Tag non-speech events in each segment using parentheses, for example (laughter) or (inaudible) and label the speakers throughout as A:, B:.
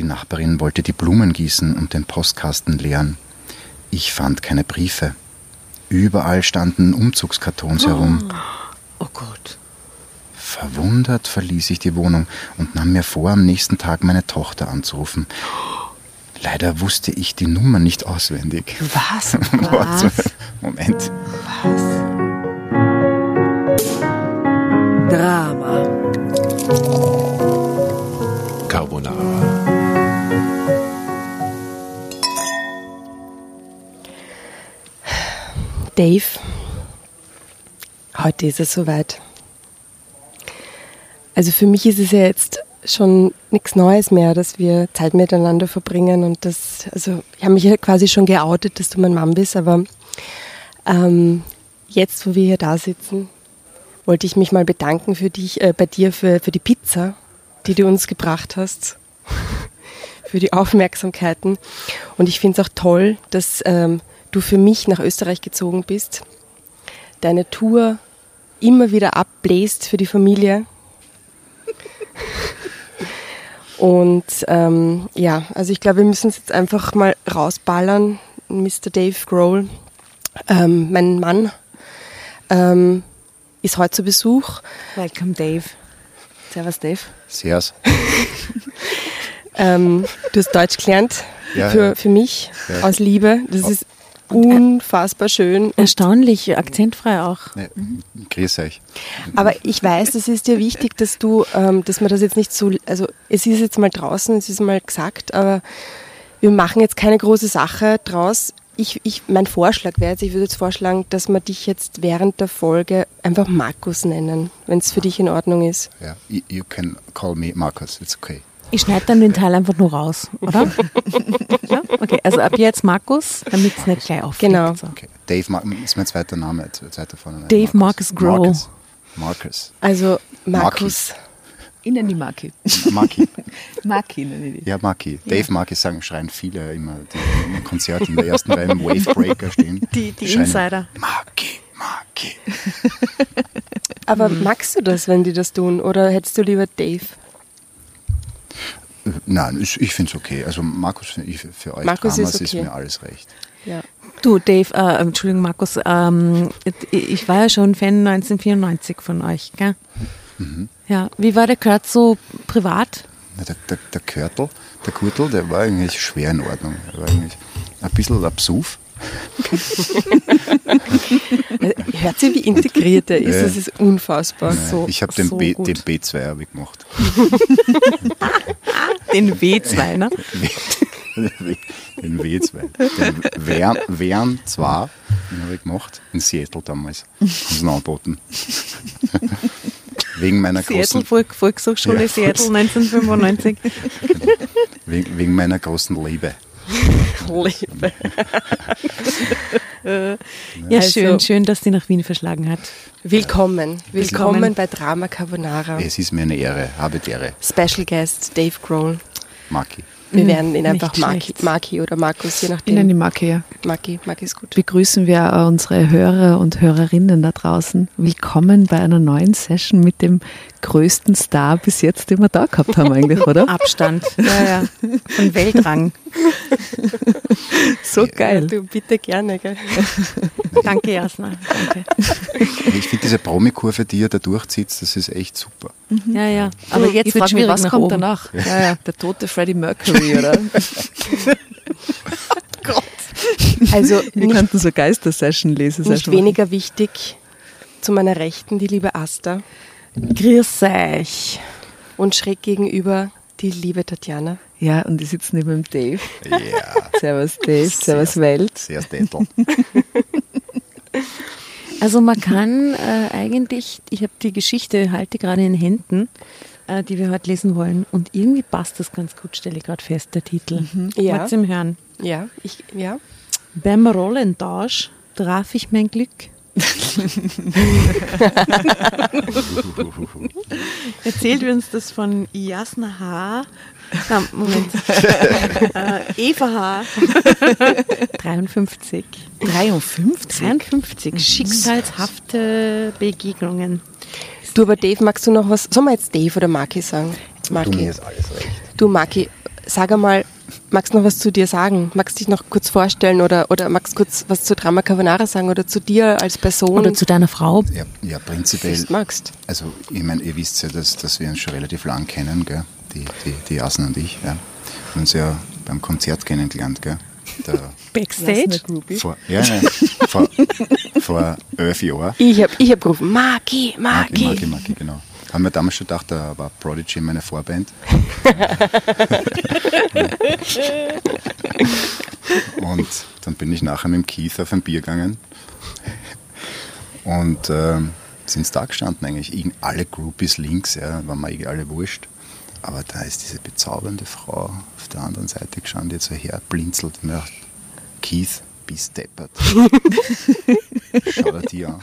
A: Die Nachbarin wollte die Blumen gießen und den Postkasten leeren. Ich fand keine Briefe. Überall standen Umzugskartons herum.
B: Oh Gott.
A: Verwundert verließ ich die Wohnung und nahm mir vor, am nächsten Tag meine Tochter anzurufen. Leider wusste ich die Nummer nicht auswendig.
B: Was? (laughs)
A: Was? Moment.
B: Drama.
C: Carbonara.
D: Dave, heute ist es soweit. Also für mich ist es ja jetzt schon nichts Neues mehr, dass wir Zeit miteinander verbringen und das, also ich habe mich ja quasi schon geoutet, dass du mein Mann bist, aber ähm, jetzt, wo wir hier da sitzen, wollte ich mich mal bedanken für dich, äh, bei dir für, für die Pizza, die du uns gebracht hast, (laughs) für die Aufmerksamkeiten. Und ich finde es auch toll, dass ähm, du für mich nach Österreich gezogen bist, deine Tour immer wieder abbläst für die Familie. (laughs) Und ähm, ja, also ich glaube, wir müssen es jetzt einfach mal rausballern. Mr. Dave Grohl, ähm, mein Mann, ähm, ist heute zu Besuch.
B: Welcome, Dave. Servus, Dave.
A: Servus. (laughs)
D: Ähm, du hast Deutsch gelernt
A: Ja,
D: für,
A: ja.
D: für mich
A: Ja.
D: aus Liebe. Das ist unfassbar schön.
B: Erstaunlich, akzentfrei auch.
A: Ne, grüß euch.
D: Aber ich weiß, es ist dir wichtig, dass du, ähm, dass man das jetzt nicht so, also es ist jetzt mal draußen, es ist mal gesagt, aber wir machen jetzt keine große Sache draus. Ich, ich, mein Vorschlag wäre jetzt, ich würde jetzt vorschlagen, dass wir dich jetzt während der Folge einfach Markus nennen, wenn es für dich in Ordnung ist.
A: Ja, you can call me Markus, it's okay.
B: Ich schneide dann den Teil einfach nur raus, oder? (laughs) ja? Okay, also ab jetzt Markus, damit es nicht gleich auffliegt.
D: Genau.
B: So.
A: okay. Dave Mar ist mein zweiter Name, zweiter Vorname.
B: Dave Marcus Grohl.
A: Marcus. Marcus.
D: Also Markus,
E: Innen die Maki.
A: Maki. (laughs)
E: Maki nenne ich die.
A: Ja, Maki. Dave Maki sagen, schreien viele immer, die im Konzert in der ersten Reihe im Wavebreaker (laughs) stehen.
B: Die- die
A: Schreien,
B: Insider.
A: Maki, Maki.
D: aber magst du das, wenn die das tun, oder hättest du lieber Dave?
A: Nein, ich, ich finde es okay. Also Markus, ich, für euch
D: Markus
A: Dramas
D: ist
A: ist,
D: okay.
A: mir alles recht.
D: Ja.
B: Du, Dave, äh, Entschuldigung, Markus, ähm, ich war ja schon Fan 1994 von euch, gell? Ja, wie war der Kurt so privat?
A: Na, Der, der, der Körtel, der Kurtel, der war eigentlich schwer in Ordnung. Der war eigentlich ein bisschen absuf.
D: Hört sie, wie integriert er ist?
A: Ja.
D: Das ist unfassbar. So,
A: ich habe den,
D: so
A: B, den B2 habe ich gemacht.
B: Den W2, ne?
A: den W2. Den Wern, Wern 2, den habe ich gemacht. In Seattle damals. Haben angeboten. Wegen meiner
B: Seattle,
A: großen,
B: Volk, Volkshochschule
A: Ja.
B: Seattle (laughs) 1995.
A: wegen, wegen meiner großen Liebe.
D: Liebe.
B: Ja,
D: Also-
B: schön, schön, dass die nach Wien verschlagen hat.
D: Willkommen. Willkommen
B: Willkommen.
D: bei Drama Carbonara.
A: Es ist mir eine Ehre, habe die Ehre.
D: Special Guest Dave Grohl.
A: Maki.
D: Wir
B: Mhm,
D: werden ihn einfach Maki. Maki oder Markus, je
E: Innen die
D: nachdem.
E: Maki, ja.
D: Maki, Maki ist gut.
E: Begrüßen wir äh, unsere Hörer und Hörerinnen da draußen. Willkommen bei einer neuen Session mit dem größten Star bis jetzt, den wir da gehabt haben eigentlich, oder? (laughs)
B: Abstand. Ja, ja. Von Weltrang.
E: So geil.
D: Du bitte gerne, gell? (laughs)
B: Danke, Jasna. Danke.
A: Ich finde diese Promikurve, die ihr da durchzieht, das ist echt super.
B: Ja, ja. Aber jetzt
E: ich
B: wird
E: mich,
B: schwierig
E: was kommt
B: oben.
E: danach? Ja, ja, der tote Freddie Mercury, oder? (laughs)
D: Also
E: Wir
D: nicht,
E: könnten so Geister-Session lesen.
D: nicht weniger wichtig zu meiner Rechten die liebe Asta
B: Grüß euch.
D: und schräg gegenüber die liebe Tatjana.
E: Ja, und die sitzen neben dem Dave.
A: Ja, (laughs)
E: Servus Dave, Servus Welt.
A: sehr Städtel. (laughs)
B: Also man kann äh, eigentlich, ich habe die Geschichte, halte gerade in Händen, äh, die wir heute lesen wollen. Und irgendwie passt das ganz gut, stelle ich gerade fest, der Titel.
D: Ja.
B: Wollt's im Hören.
D: Ja, ich, ja.
B: Beim Rollentausch traf ich mein Glück. (laughs) Erzählt uns das von Jasna H. Na, Moment. äh, Eva H. 53.
E: 53?
B: 53. Schicksalshafte Begegnungen.
D: Du, aber Dave, magst du noch was? Sollen wir jetzt Dave oder Maki sagen?
A: Du
D: Maki.
A: mir ist alles recht.
D: Du, Maki, sag einmal, magst du noch was zu dir sagen? Magst du dich noch kurz vorstellen oder, oder magst du kurz was zu Drama Carbonara sagen oder zu dir als Person?
B: Oder zu deiner Frau.
A: Ja, ja prinzipiell.
D: Magst.
A: Also, ich meine, ihr wisst ja, dass, dass wir uns schon relativ lang kennen, gell? Die, die, die Jasen und ich. Ja. Wir haben uns ja beim Konzert kennengelernt, gell? Der, (laughs)
B: Backstage.
A: vor, ja, nein, vor, vor elf Jahren.
D: Ich habe ich hab gerufen, Maki, Maki.
A: Maki, Maki, genau. Haben wir damals schon gedacht, da war Prodigy meine Vorband. (laughs) und dann bin ich nachher mit dem Keith auf ein Bier gegangen. Und ähm, sind da gestanden eigentlich. Irgend- Alle Groupies links, ja, waren mir alle wurscht. Aber da ist diese bezaubernde Frau auf der anderen Seite gestanden, die jetzt so herblinzelt und mir gedacht, Keith, bist deppert. (laughs) Schau (laughs) dir an.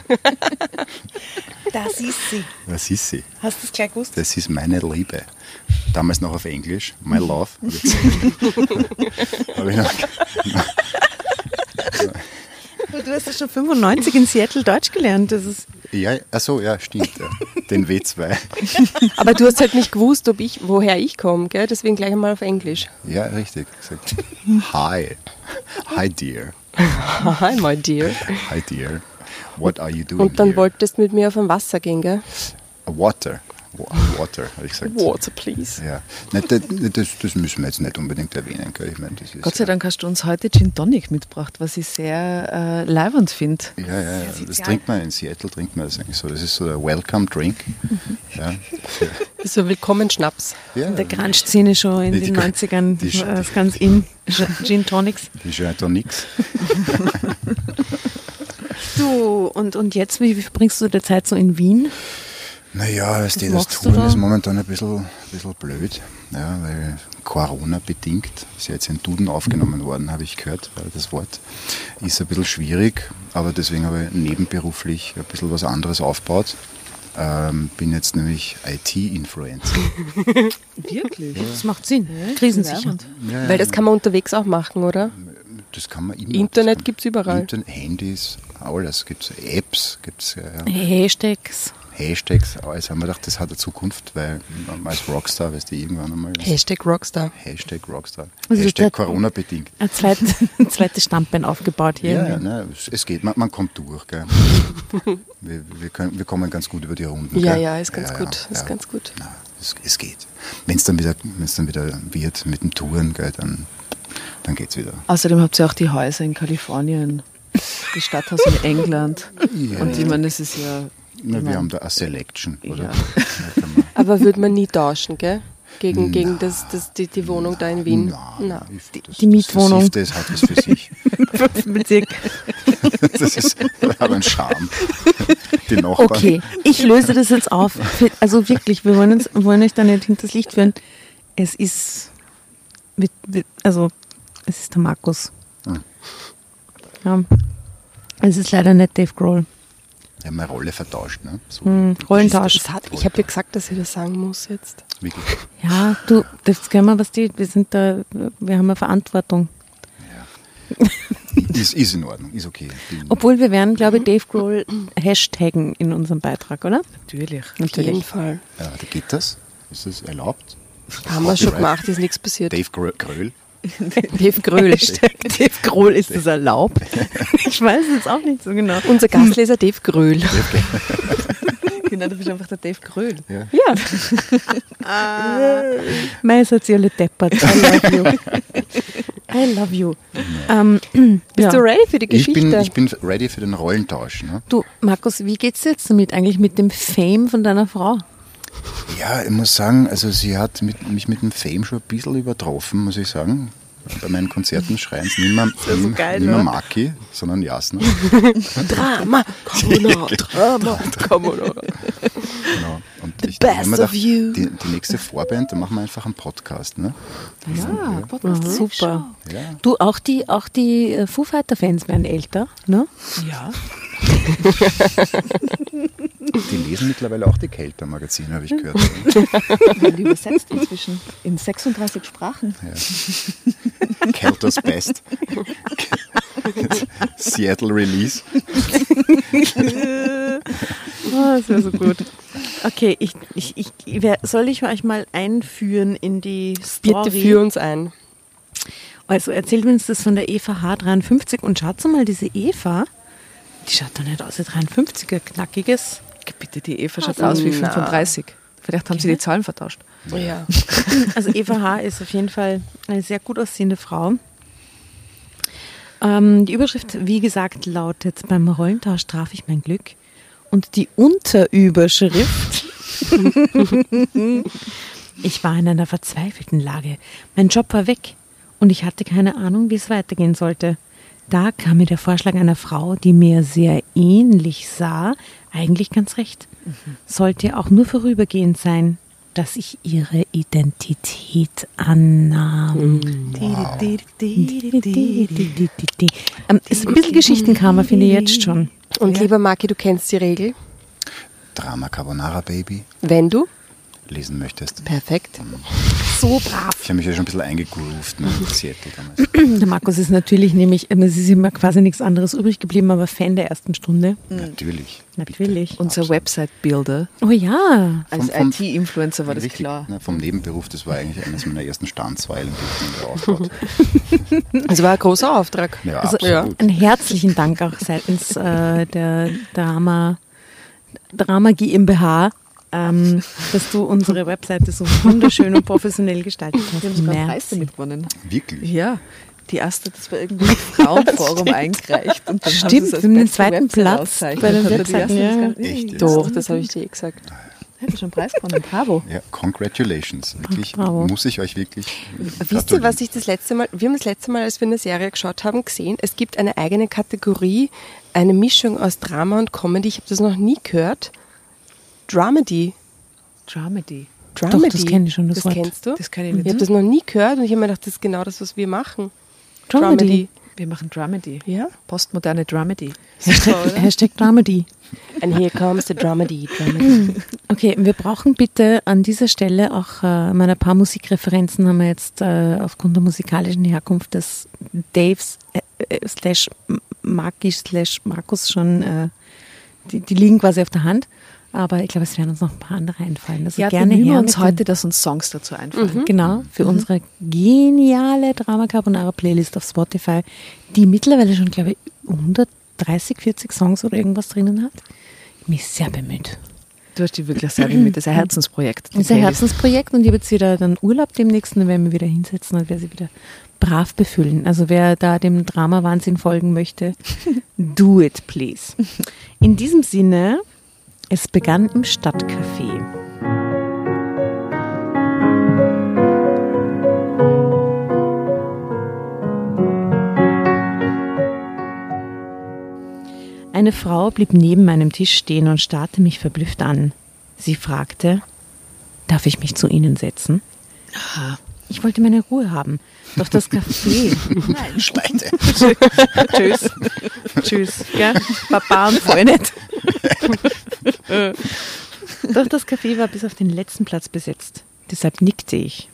B: Das ist sie.
A: Was ist sie?
B: Hast du es gleich gewusst?
A: Das ist meine Liebe. Damals noch auf Englisch, my love. (laughs) Jetzt habe ich noch,
B: Du hast ja schon 95 in Seattle Deutsch gelernt. Das ist
A: ja, achso, ja, stimmt. Ja. Den W2. (laughs)
D: Aber du hast halt nicht gewusst, ob ich, woher ich komme, gell? Deswegen gleich einmal auf Englisch.
A: Ja, richtig. Hi. Hi, dear. (laughs)
D: Hi, my dear.
A: Hi, dear. What are you doing
D: Und dann
A: here?
D: wolltest du mit mir auf ein Wasser gehen, gell?
A: Water. Wa- Water, habe ich gesagt.
D: Water, please.
A: Ja. Nein, das, das, müssen wir jetzt nicht unbedingt erwähnen. Gell? Ich meine, das ist
E: Gott sei Dank hast du uns heute Gin Tonic mitgebracht, was ich sehr äh, leibernd finde.
A: Ja, ja, ja. Das trinkt man in Seattle, trinkt man das eigentlich so. Das ist so der Welcome Drink. Ja. (laughs)
D: Das ist so willkommen Schnaps.
A: Ja,
B: in der Grunge-Szene schon in
A: Die-
B: den
A: die-
B: 90ern.
A: die-
B: war das ganz in. Gin Tonics.
A: die doch nichts. (laughs)
B: Du, und, und jetzt, wie, wie verbringst du die Zeit so in Wien?
A: Naja, das, das
B: machst du
A: Touren
B: da?
A: ist momentan ein bisschen, ein bisschen blöd, ja, weil Corona bedingt, ist ja jetzt in Duden aufgenommen worden, habe ich gehört, das Wort ist ein bisschen schwierig, aber deswegen habe ich nebenberuflich ein bisschen was anderes aufgebaut. Ähm, bin jetzt nämlich IT-Influencer. (laughs)
E: Wirklich?
B: Das macht Sinn. Krisensicher.
A: Ja,
D: Weil das kann man unterwegs auch machen, oder?
A: das kann man immer.
D: Internet
A: das kann-
D: gibt's überall.
A: Internet, Handys, alles gibt es. Apps gibt es. Ja, ja.
B: Hashtags.
A: Hashtags, alles haben wir gedacht, das hat eine Zukunft, weil man als Rockstar, weißt du, irgendwann einmal.
D: Hashtag Rockstar.
A: Hashtag Rockstar.
B: Also
A: Hashtag
B: der-
A: Corona bedingt.
B: Ein, zweit, (laughs) ein zweites Standbein aufgebaut hier.
A: Ja, ja ne, es, es geht, man, man kommt durch. Gell. (laughs) wir, wir, können, wir kommen ganz gut über die Runden.
D: Ja,
A: gell.
D: ja, ist ganz gut, ist ganz gut.
A: Na, es, es geht. Wenn es dann, wieder- dann wieder wird mit den Touren, gell, dann, dann geht es wieder.
E: Außerdem habt ihr auch die Häuser in Kalifornien, das Stadthaus in England. (laughs) Und ich meine, das ist ja.
A: Na, wir haben da eine Selection, oder? (laughs)
E: Ja.
D: Aber würde man nie tauschen, gell? Gegen, gegen das, das, die, die Wohnung da in Wien.
A: Nein,
D: Na.
A: das,
B: die Mietwohnung.
A: Das, das hat was für sich. (laughs)
B: Bezirk. (laughs)
A: Das ist aber ein Charme. Die Nachbarn.
B: Okay, ich löse das jetzt auf. Also wirklich, wir wollen, uns, wollen euch da nicht hinters Licht führen. Es ist, mit, mit, also es ist der Markus.
A: Hm.
B: Ja. Es ist leider nicht Dave Grohl.
A: Ich habe meine Rolle vertauscht. Ne? So,
B: Hm, Rollentausch.
D: Das hat, ich habe ja gesagt, dass ich das sagen muss jetzt.
A: wirklich.
B: Ja, du, das können wir was die, wir sind da, wir haben eine Verantwortung.
A: Ist, ist in Ordnung, ist okay. Bin,
B: Obwohl wir werden, glaube ich, Dave Grohl hashtaggen in unserem Beitrag, oder?
E: Natürlich.
D: Auf jeden Fall.
A: ja, geht das? Ist das erlaubt?
D: Haben wir schon gemacht, ist nichts passiert.
A: Dave Grö- (laughs)
B: Dave Grohl. Dave Grohl, ist das erlaubt? (laughs) Ich weiß es jetzt auch nicht so genau.
D: Unser Gastleser Dave Gröhl. (laughs)
E: Genau, du bist einfach der Dave Gröhl.
A: Ja.
D: Ja,
B: Mei, seid ihr alle deppert. I love you. I love you. Ähm,
D: bist
B: ja.
D: du ready für die
A: Ich
D: Geschichte?
A: bin, ich bin ready für den Rollentausch. Ne?
B: Du, Markus, wie geht's dir jetzt damit eigentlich mit dem Fame von deiner Frau?
A: Ja, ich muss sagen, also sie hat mit, mich mit dem Fame schon ein bisschen übertroffen, muss ich sagen. Bei meinen Konzerten schreien es nicht mehr, nicht,
B: geil,
A: nicht mehr
B: oder?
A: Maki, sondern Jasna. (laughs)
D: Drama, Carbonara, (laughs) Drama, (laughs) Carbonara.
A: Genau. Und
D: The
A: ich,
D: best
A: mir
D: of
A: gedacht,
D: you.
A: Die, die nächste Vorband, da machen wir einfach einen Podcast. Ne?
E: Ja,
B: Mhm, super.
A: Ja.
B: Du, auch die, auch die äh, Foo Fighter-Fans werden älter, ne?
E: Ja.
A: Die lesen mittlerweile auch die Kelter-Magazine, habe ich gehört.
E: Werden übersetzt inzwischen in 36 Sprachen.
A: Kelters Best. Seattle Release.
B: Oh, das wäre so gut. Okay, ich, ich, ich, wer- soll ich euch mal einführen in die Story?
D: Bitte führ uns ein.
B: Also erzählt uns das von der Eva H53 und schaut mal, diese Eva, die schaut doch nicht aus wie 53er, knackiges.
E: Bitte, die Eva schaut
D: Also,
E: aus wie
D: na.
E: 35. Vielleicht haben sie die Zahlen vertauscht.
D: Ja. (laughs)
B: Also Eva H. ist auf jeden Fall eine sehr gut aussehende Frau. Ähm, die Überschrift, wie gesagt, lautet, beim Rollentausch traf ich mein Glück. Und die Unterüberschrift, (laughs) ich war in einer verzweifelten Lage. Mein Job war weg und ich hatte keine Ahnung, wie es weitergehen sollte. Da kam mir der Vorschlag einer Frau, die mir sehr ähnlich sah, eigentlich ganz recht. Sollte auch nur vorübergehend sein, dass ich ihre Identität annahm. Ähm, ist ein bisschen Geschichtenkarma, finde ich jetzt schon.
D: Und lieber Maki, du kennst die Regel.
A: Drama Carbonara Baby
D: Wenn du,
A: lesen möchtest.
D: perfekt.
B: So brav.
A: Ich habe mich ja schon ein bisschen eingegroovt ne, in Seattle damals. (clears throat)
B: Der Markus ist natürlich nämlich, ähm, es ist immer quasi nichts anderes übrig geblieben, aber Fan der ersten Stunde.
A: Natürlich.
B: Natürlich.
E: Unser Website-Builder.
B: Oh ja.
E: Als IT-Influencer war das
A: Richtig,
E: klar.
A: Ne, vom Nebenberuf, das war eigentlich eines meiner ersten Standzweilen, die ich mir aufgebaut
D: Also (laughs) war ein großer Auftrag.
A: Ja,
B: Also
A: absolut.
B: einen herzlichen Dank auch seitens äh, der Drama, Drama GmbH, ähm, dass du unsere Webseite so wunderschön und professionell gestaltet hast.
E: Wir haben sogar einen Preis
B: Merci.
E: damit gewonnen.
A: Wirklich.
E: Ja. Die erste, (laughs) das war irgendwie im Frauenforum eingereicht. Und dann haben
B: Stimmt,
E: sie es als
B: wir haben den zweiten Platz bei den Webseiten, ja.
A: Echt.
D: Doch, das habe ich dir eh gesagt.
E: Hätten schon einen Preis gewonnen. Bravo. (laughs)
A: Ja, congratulations. Wirklich,
B: Bravo.
A: muss ich euch wirklich.
D: Wisst ihr, was ich das letzte Mal, wir haben das letzte Mal, als wir eine Serie geschaut haben, gesehen, es gibt eine eigene Kategorie, eine Mischung aus Drama und Comedy. Ich habe das noch nie gehört. Dramedy.
E: Dramedy.
D: Dramedy.
B: das kenn ich schon, das
D: Das
B: Wort.
D: kennst du?
E: Das kenn ich
D: Ich
E: nicht.
D: habe das noch nie gehört und ich habe mir gedacht, das ist genau das, was wir machen.
B: Dramedy.
E: Wir machen Dramedy.
D: Ja?
E: Postmoderne Dramedy.
B: Hashtag Dramedy.
D: And here comes the Dramedy. Dramedy. (laughs)
B: Okay, wir brauchen bitte an dieser Stelle auch äh, meine paar Musikreferenzen haben wir jetzt äh, aufgrund der musikalischen Herkunft des Daves äh, äh, slash Maki slash Markus schon, äh, die, die liegen quasi auf der Hand. Aber ich glaube, es werden uns noch ein paar andere einfallen. Also
E: Ja,
B: gerne her
E: wir uns heute, dass uns Songs dazu einfallen.
B: Genau, für unsere geniale Drama Carbonara Playlist auf Spotify, die mittlerweile schon, glaube ich, 130, 40 Songs oder irgendwas drinnen hat. Mich sehr bemüht.
E: Du hast die wirklich sehr bemüht. Das ist ein Herzensprojekt. die
B: Das ist ein. Herzensprojekt und ich habe jetzt wieder dann Urlaub demnächst und dann werden wir wieder hinsetzen und werde sie wieder brav befüllen. Also wer da dem Drama-Wahnsinn folgen möchte, (laughs) do it, please. In diesem Sinne, es begann im Stadtcafé. Eine Frau blieb neben meinem Tisch stehen und starrte mich verblüfft an. Sie fragte, darf ich mich zu Ihnen setzen? Ich wollte meine Ruhe haben. Doch das Café. (laughs)
A: Schleite. (laughs)
B: Tschüss. Tschüss. Ja? Baba und nicht. Doch das Café war bis auf den letzten Platz besetzt. Deshalb nickte ich.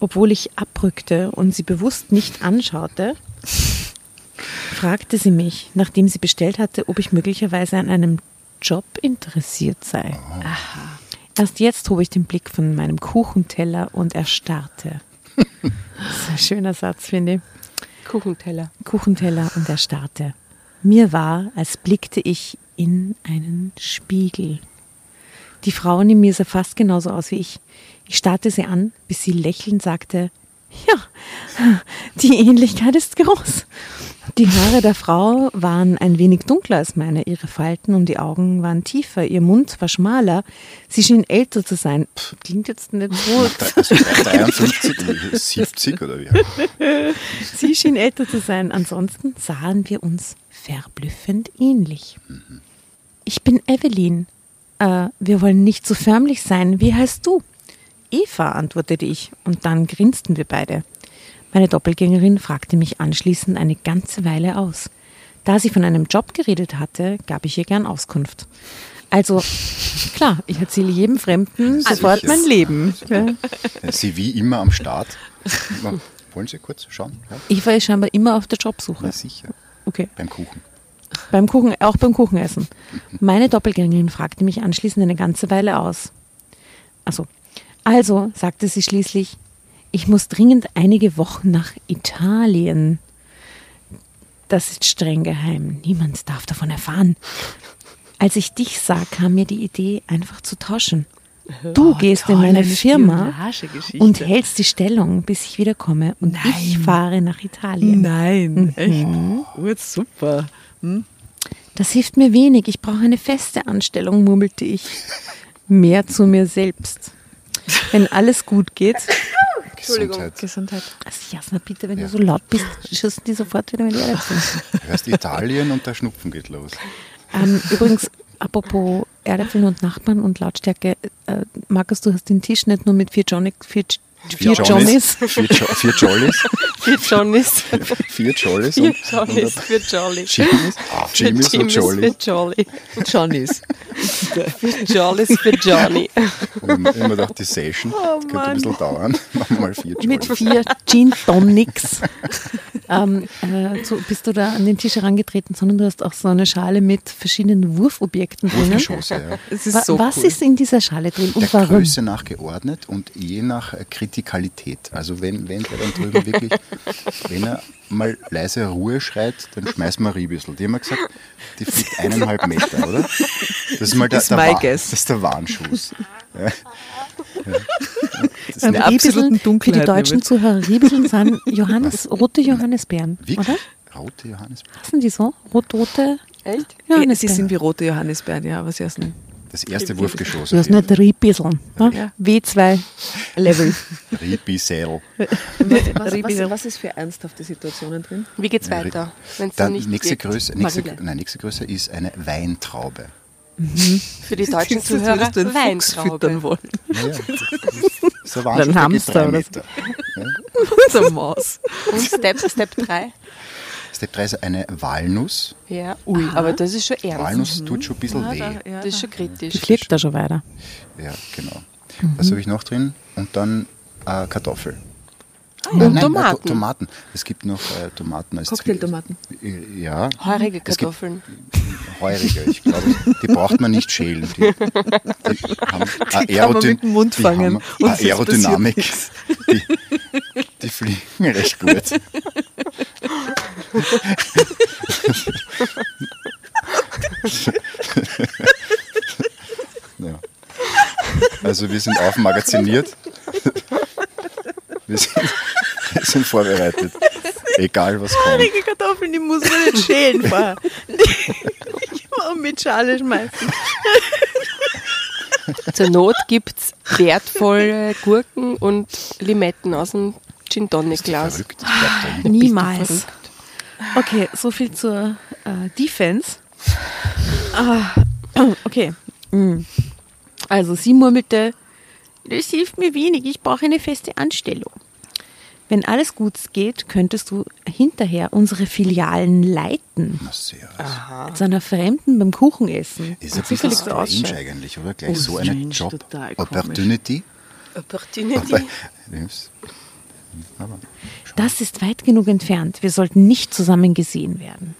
B: Obwohl ich abrückte und sie bewusst nicht anschaute, fragte sie mich, nachdem sie bestellt hatte, ob ich möglicherweise an einem Job interessiert sei. Aha. Erst jetzt hob ich den Blick von meinem Kuchenteller und erstarrte. Das ist ein schöner Satz, finde ich.
D: Kuchenteller.
B: Kuchenteller und erstarrte. Mir war, als blickte ich in einen Spiegel. Die Frau neben mir sah fast genauso aus wie ich. Ich starrte sie an, bis sie lächelnd sagte, ja, die Ähnlichkeit ist groß. Die Haare der Frau waren ein wenig dunkler als meine, ihre Falten und die Augen waren tiefer, ihr Mund war schmaler. Sie schien älter zu sein. Pff, Klingt jetzt nicht so.
A: 53 oder 70 oder wie?
B: Sie schien älter zu sein. Ansonsten sahen wir uns verblüffend ähnlich. Ich bin Evelyn. Äh, wir wollen nicht so förmlich sein. Wie heißt du? Eva, antwortete ich, und dann grinsten wir beide. Meine Doppelgängerin fragte mich anschließend eine ganze Weile aus. Da sie von einem Job geredet hatte, gab ich ihr gern Auskunft. Also, klar, ich erzähle jedem Fremden sofort
A: Sicher.
B: mein Leben. Ja.
A: Sie wie immer am Start. Wollen Sie kurz schauen? Ja,
B: Eva ist scheinbar immer auf der Jobsuche.
A: na sicher.
B: Okay.
A: Beim Kuchen.
B: Beim Kuchen, auch beim Kuchenessen. Meine Doppelgängerin fragte mich anschließend eine ganze Weile aus. Also, also, sagte sie schließlich, ich muss dringend einige Wochen nach Italien. Das ist streng geheim. Niemand darf davon erfahren. Als ich dich sah, kam mir die Idee, einfach zu tauschen. Du
E: Oh,
B: gehst in meine
E: eine
B: Firma und hältst die Stellung, bis ich wiederkomme. Und ich fahre nach Italien.
E: Nein, echt. Oh, jetzt super.
B: Das hilft mir wenig. Ich brauche eine feste Anstellung, murmelte ich. Mehr zu mir selbst. Wenn alles gut geht.
A: Gesundheit.
E: Gesundheit.
B: Also Jasna, bitte, wenn
A: Ja.
B: du so laut bist, schießen die sofort wieder mit die Erde zu.
A: Du hörst Italien und der Schnupfen geht los.
B: ähm, Übrigens, apropos Erdäpfeln und Nachbarn und Lautstärke. Äh, Markus, du hast den Tisch nicht nur mit vier, Johnny, vier, vier Johnnies. (laughs)
A: Vier, jo vier Jollies.
D: Für Johnny's.
A: Vier Jollies
D: Johnny's,
A: und
D: für Jolly.
A: Jimmys, Jimmys und Jollies.
D: für Jolly.
E: Johnny's.
D: Für Jolly's für Johnny.
A: Und immer gedacht, die Session das könnte ein bisschen dauern. (laughs) Machen wir mal vier
B: Mit
A: Jollies.
B: vier Gin Tonics ähm, äh, so bist du da an den Tisch herangetreten, sondern du hast auch so eine Schale mit verschiedenen Wurfobjekten.
A: Wurfgeschosse, ja.
E: Ist
B: Wa
E: so
B: was
E: cool.
B: ist in dieser Schale drin
A: Der
B: und warum?
A: Größe nach geordnet und je nach äh, Kritikalität. Also wenn, wenn der dann drüben wirklich, (laughs) wenn er mal leise Ruhe schreit, dann schmeißen wir ein Riebissel. Die haben wir gesagt, die fliegt eineinhalb Meter, oder? Das ist mal der, der,
E: guess.
A: das ist der Warnschuss. (laughs) Ja. Ja. Das ist nicht-
E: absoluten
B: Riebeln, für
E: Dunkelheit
B: die deutschen
E: nämlich.
B: Zuhörer, Riebeln (laughs) sind Johannes, rote Johannisbeeren,
A: Wirklich?
B: oder?
A: Rote Johannisbeeren.
B: Heißen die so? Rot-rote
D: Echt?
E: Ja, sie
B: Johannisbeeren.
E: sind wie rote Johannisbeeren, ja, aber sie heißen
A: Das erste Wurfgeschoss.
B: Du hast nicht Riebisseln. Ne?
E: Ja.
B: W2 Level. (laughs)
A: Riebissel.
E: was, was, was ist für ernsthafte Situationen drin?
D: Wie geht's weiter? Wenn's
A: Dann
D: nicht
A: nächste? Größe, nächste, nein, nächste Größe ist eine Weintraube.
D: Für die deutschen
E: als
D: Zuhörer
E: Fuchs
D: Weintraube.
E: füttern wollen.
A: Naja, (laughs) das Warnschuss, der geht
B: Hamster oder so.
A: Ja. (laughs)
E: So Maus.
D: Und Step, Step 3.
A: Step 3 ist eine Walnuss.
D: Ja, ui, aber das ist schon ernst.
A: Walnuss tut schon ein bisschen weh.
D: Das ist schon kritisch.
B: Die fliegt da schon weiter.
A: Ja, genau. Was habe ich noch drin? Und dann äh, Kartoffel.
D: Und Tomaten.
A: To Tomaten. Es gibt noch äh, Tomaten als
E: Cocktailtomaten.
A: Zwie- Ja,
D: Heurige Kartoffeln. (laughs)
A: heurige. Ich glaube, die braucht man nicht schälen. Die, (laughs) die haben
E: kann man mit dem Mund
A: die
E: fangen
A: haben
E: es passiert
A: Aerodynamik. Die, die fliegen recht gut. (laughs) ja. Also wir sind aufmagaziniert. Wir sind, wir sind vorbereitet. Egal was kommt.
B: Die Kartoffeln, die muss man nicht schälen vorher. Die muss mit Schale schmeißen.
D: Zur Not gibt es wertvolle Gurken und Limetten aus dem Gin Tonic Glas.
B: Niemals. Okay, so viel zur äh, Defense. Ah, (clears throat) okay. Mm. Also sie murmelte, das hilft mir wenig, ich brauche eine feste Anstellung. Wenn alles gut geht, könntest du hinterher unsere Filialen leiten.
A: Na, sehr.
B: Zu einer Fremden beim Kuchenessen.
A: Ist ein bisschen
B: so
A: strange
B: ausschaut.
A: eigentlich, oder? Gleich
E: Oh,
A: so eine
E: strange,
A: Job
E: total komisch.
A: Opportunity.
D: Opportunity. (laughs)
A: Aber, aber
B: Das ist weit genug entfernt. Wir sollten nicht zusammen gesehen werden.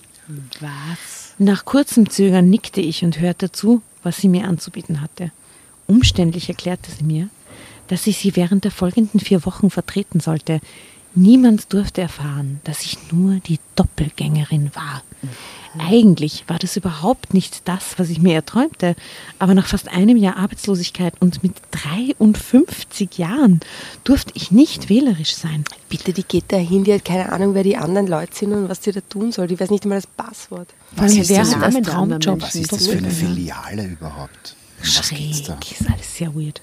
E: Was?
B: Nach kurzem Zögern nickte ich und hörte zu, was sie mir anzubieten hatte. Umständlich erklärte sie mir, dass ich sie während der folgenden vier Wochen vertreten sollte. Niemand durfte erfahren, dass ich nur die Doppelgängerin war. Eigentlich war das überhaupt nicht das, was ich mir erträumte, aber nach fast einem Jahr Arbeitslosigkeit und mit 53 Jahren durfte ich nicht wählerisch sein.
D: Bitte, die geht da hin, die hat keine Ahnung, wer die anderen Leute sind und was die da tun soll. Die weiß nicht einmal das Passwort.
B: Vor allem,
A: ist das
E: anderen
B: Traumjob?
A: was ist das für eine? Filiale überhaupt? Um was geht's
B: Schräg,
A: da?
B: ist alles sehr weird.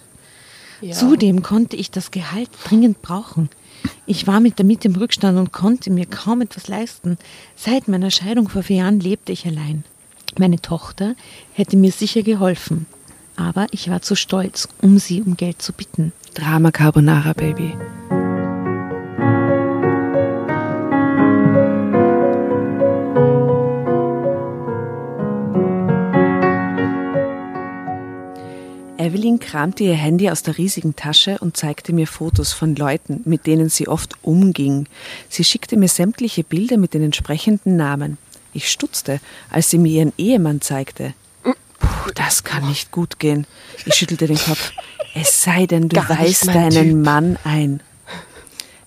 D: Ja.
B: Zudem konnte ich das Gehalt dringend brauchen. Ich war mit der Miete im Rückstand und konnte mir kaum etwas leisten. Seit meiner Scheidung vor vier Jahren lebte ich allein. Meine Tochter hätte mir sicher geholfen, aber ich war zu stolz, um sie um Geld zu bitten.
E: Drama Carbonara, Baby. Evelyn kramte ihr Handy aus der riesigen Tasche und zeigte mir Fotos von Leuten, mit denen sie oft umging. Sie schickte mir sämtliche Bilder mit den entsprechenden Namen. Ich stutzte, als sie mir ihren Ehemann zeigte. Puh, das kann nicht gut gehen. Ich schüttelte den Kopf. Es sei denn, du
D: mein
E: deinen
D: Typ.
E: Mann ein.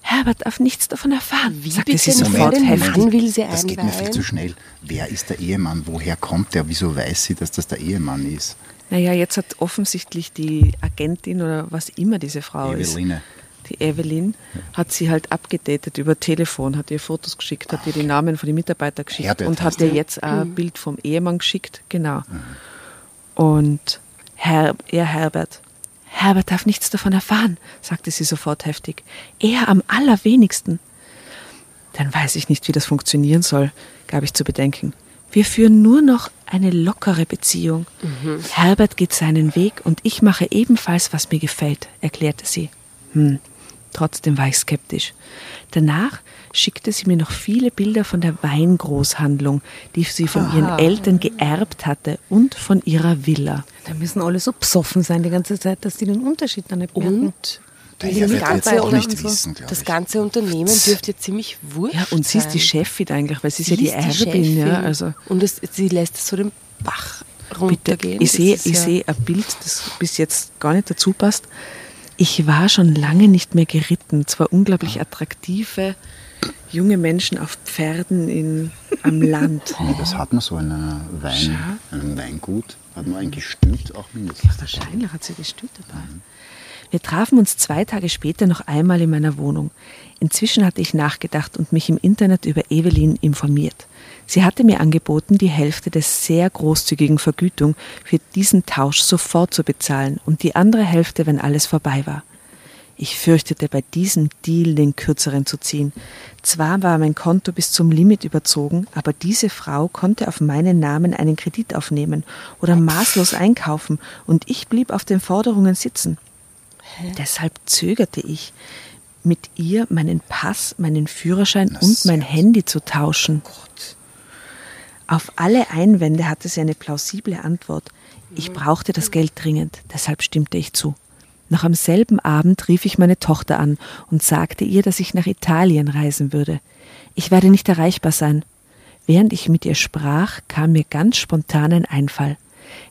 E: Herbert darf nichts davon erfahren,
D: Wie
E: sagte
D: bitte
E: sie
D: nicht?
E: sofort
D: Den
E: heftig.
D: Mann will sie
A: Das geht mir viel
D: einweihen.
A: zu schnell. Wer ist der Ehemann? Woher kommt der? Wieso weiß sie, dass das der Ehemann ist?
E: Naja, jetzt hat offensichtlich die Agentin oder was immer diese Frau ist,
A: Eveline.
E: die Evelyn, hat sie halt abgedatet über Telefon, hat ihr Fotos geschickt, hat ihr die Namen von den Mitarbeitern geschickt
A: Herbert
E: und hat ihr jetzt ein Bild vom Ehemann geschickt, genau. Und Herr, er Herbert, Herbert darf nichts davon erfahren, sagte sie sofort heftig. Er am allerwenigsten. Dann weiß ich nicht, wie das funktionieren soll, gab ich zu bedenken. Wir führen nur noch eine lockere Beziehung. Herbert geht seinen Weg und ich mache ebenfalls, was mir gefällt, erklärte sie. Hm. Trotzdem war ich skeptisch. Danach schickte sie mir noch viele Bilder von der Weingroßhandlung, die sie von ihren Eltern geerbt hatte und von ihrer Villa.
B: Da müssen alle so besoffen sein die ganze Zeit, dass die den Unterschied dann nicht merken.
D: Und Das ganze,
A: auch wissen,
D: das Unternehmen dürfte ja ziemlich wurscht
E: Ja, und sie ist die. Chefin eigentlich, weil sie ist
D: Sie
E: ja die
D: ist
E: Erbin. Ja, also
D: Und es, sie lässt es so den Bach
E: bitte,
D: runtergehen.
E: ich
D: Das
E: sehe
D: ist
E: ich
D: ja-
E: sehe ein Bild, das bis jetzt gar nicht dazu passt. Ich war schon lange nicht mehr geritten. Zwei unglaublich attraktive junge Menschen auf Pferden in, am Land. (laughs)
A: Ja, das hat man so in Wein, einem Weingut. Hat man ein Gestüt auch mindestens.
E: Wahrscheinlich hat sie gestüt dabei. Wir trafen uns zwei Tage später noch einmal in meiner Wohnung. Inzwischen hatte ich nachgedacht und mich im Internet über Evelyn informiert. Sie hatte mir angeboten, die Hälfte der sehr großzügigen Vergütung für diesen Tausch sofort zu bezahlen und die andere Hälfte, wenn alles vorbei war. Ich fürchtete bei diesem Deal den kürzeren zu ziehen. Zwar war mein Konto bis zum Limit überzogen, aber diese Frau konnte auf meinen Namen einen Kredit aufnehmen oder maßlos einkaufen und ich blieb auf den Forderungen sitzen. Deshalb zögerte ich, mit ihr meinen Pass, meinen Führerschein
A: Na,
E: und mein. Handy zu tauschen. Auf alle Einwände hatte sie eine plausible Antwort. Ich brauchte das Geld dringend, deshalb stimmte ich zu. Noch am selben Abend rief ich meine Tochter an und sagte ihr, dass ich nach Italien reisen würde. Ich werde nicht erreichbar sein. Während ich mit ihr sprach, kam mir ganz spontan ein Einfall.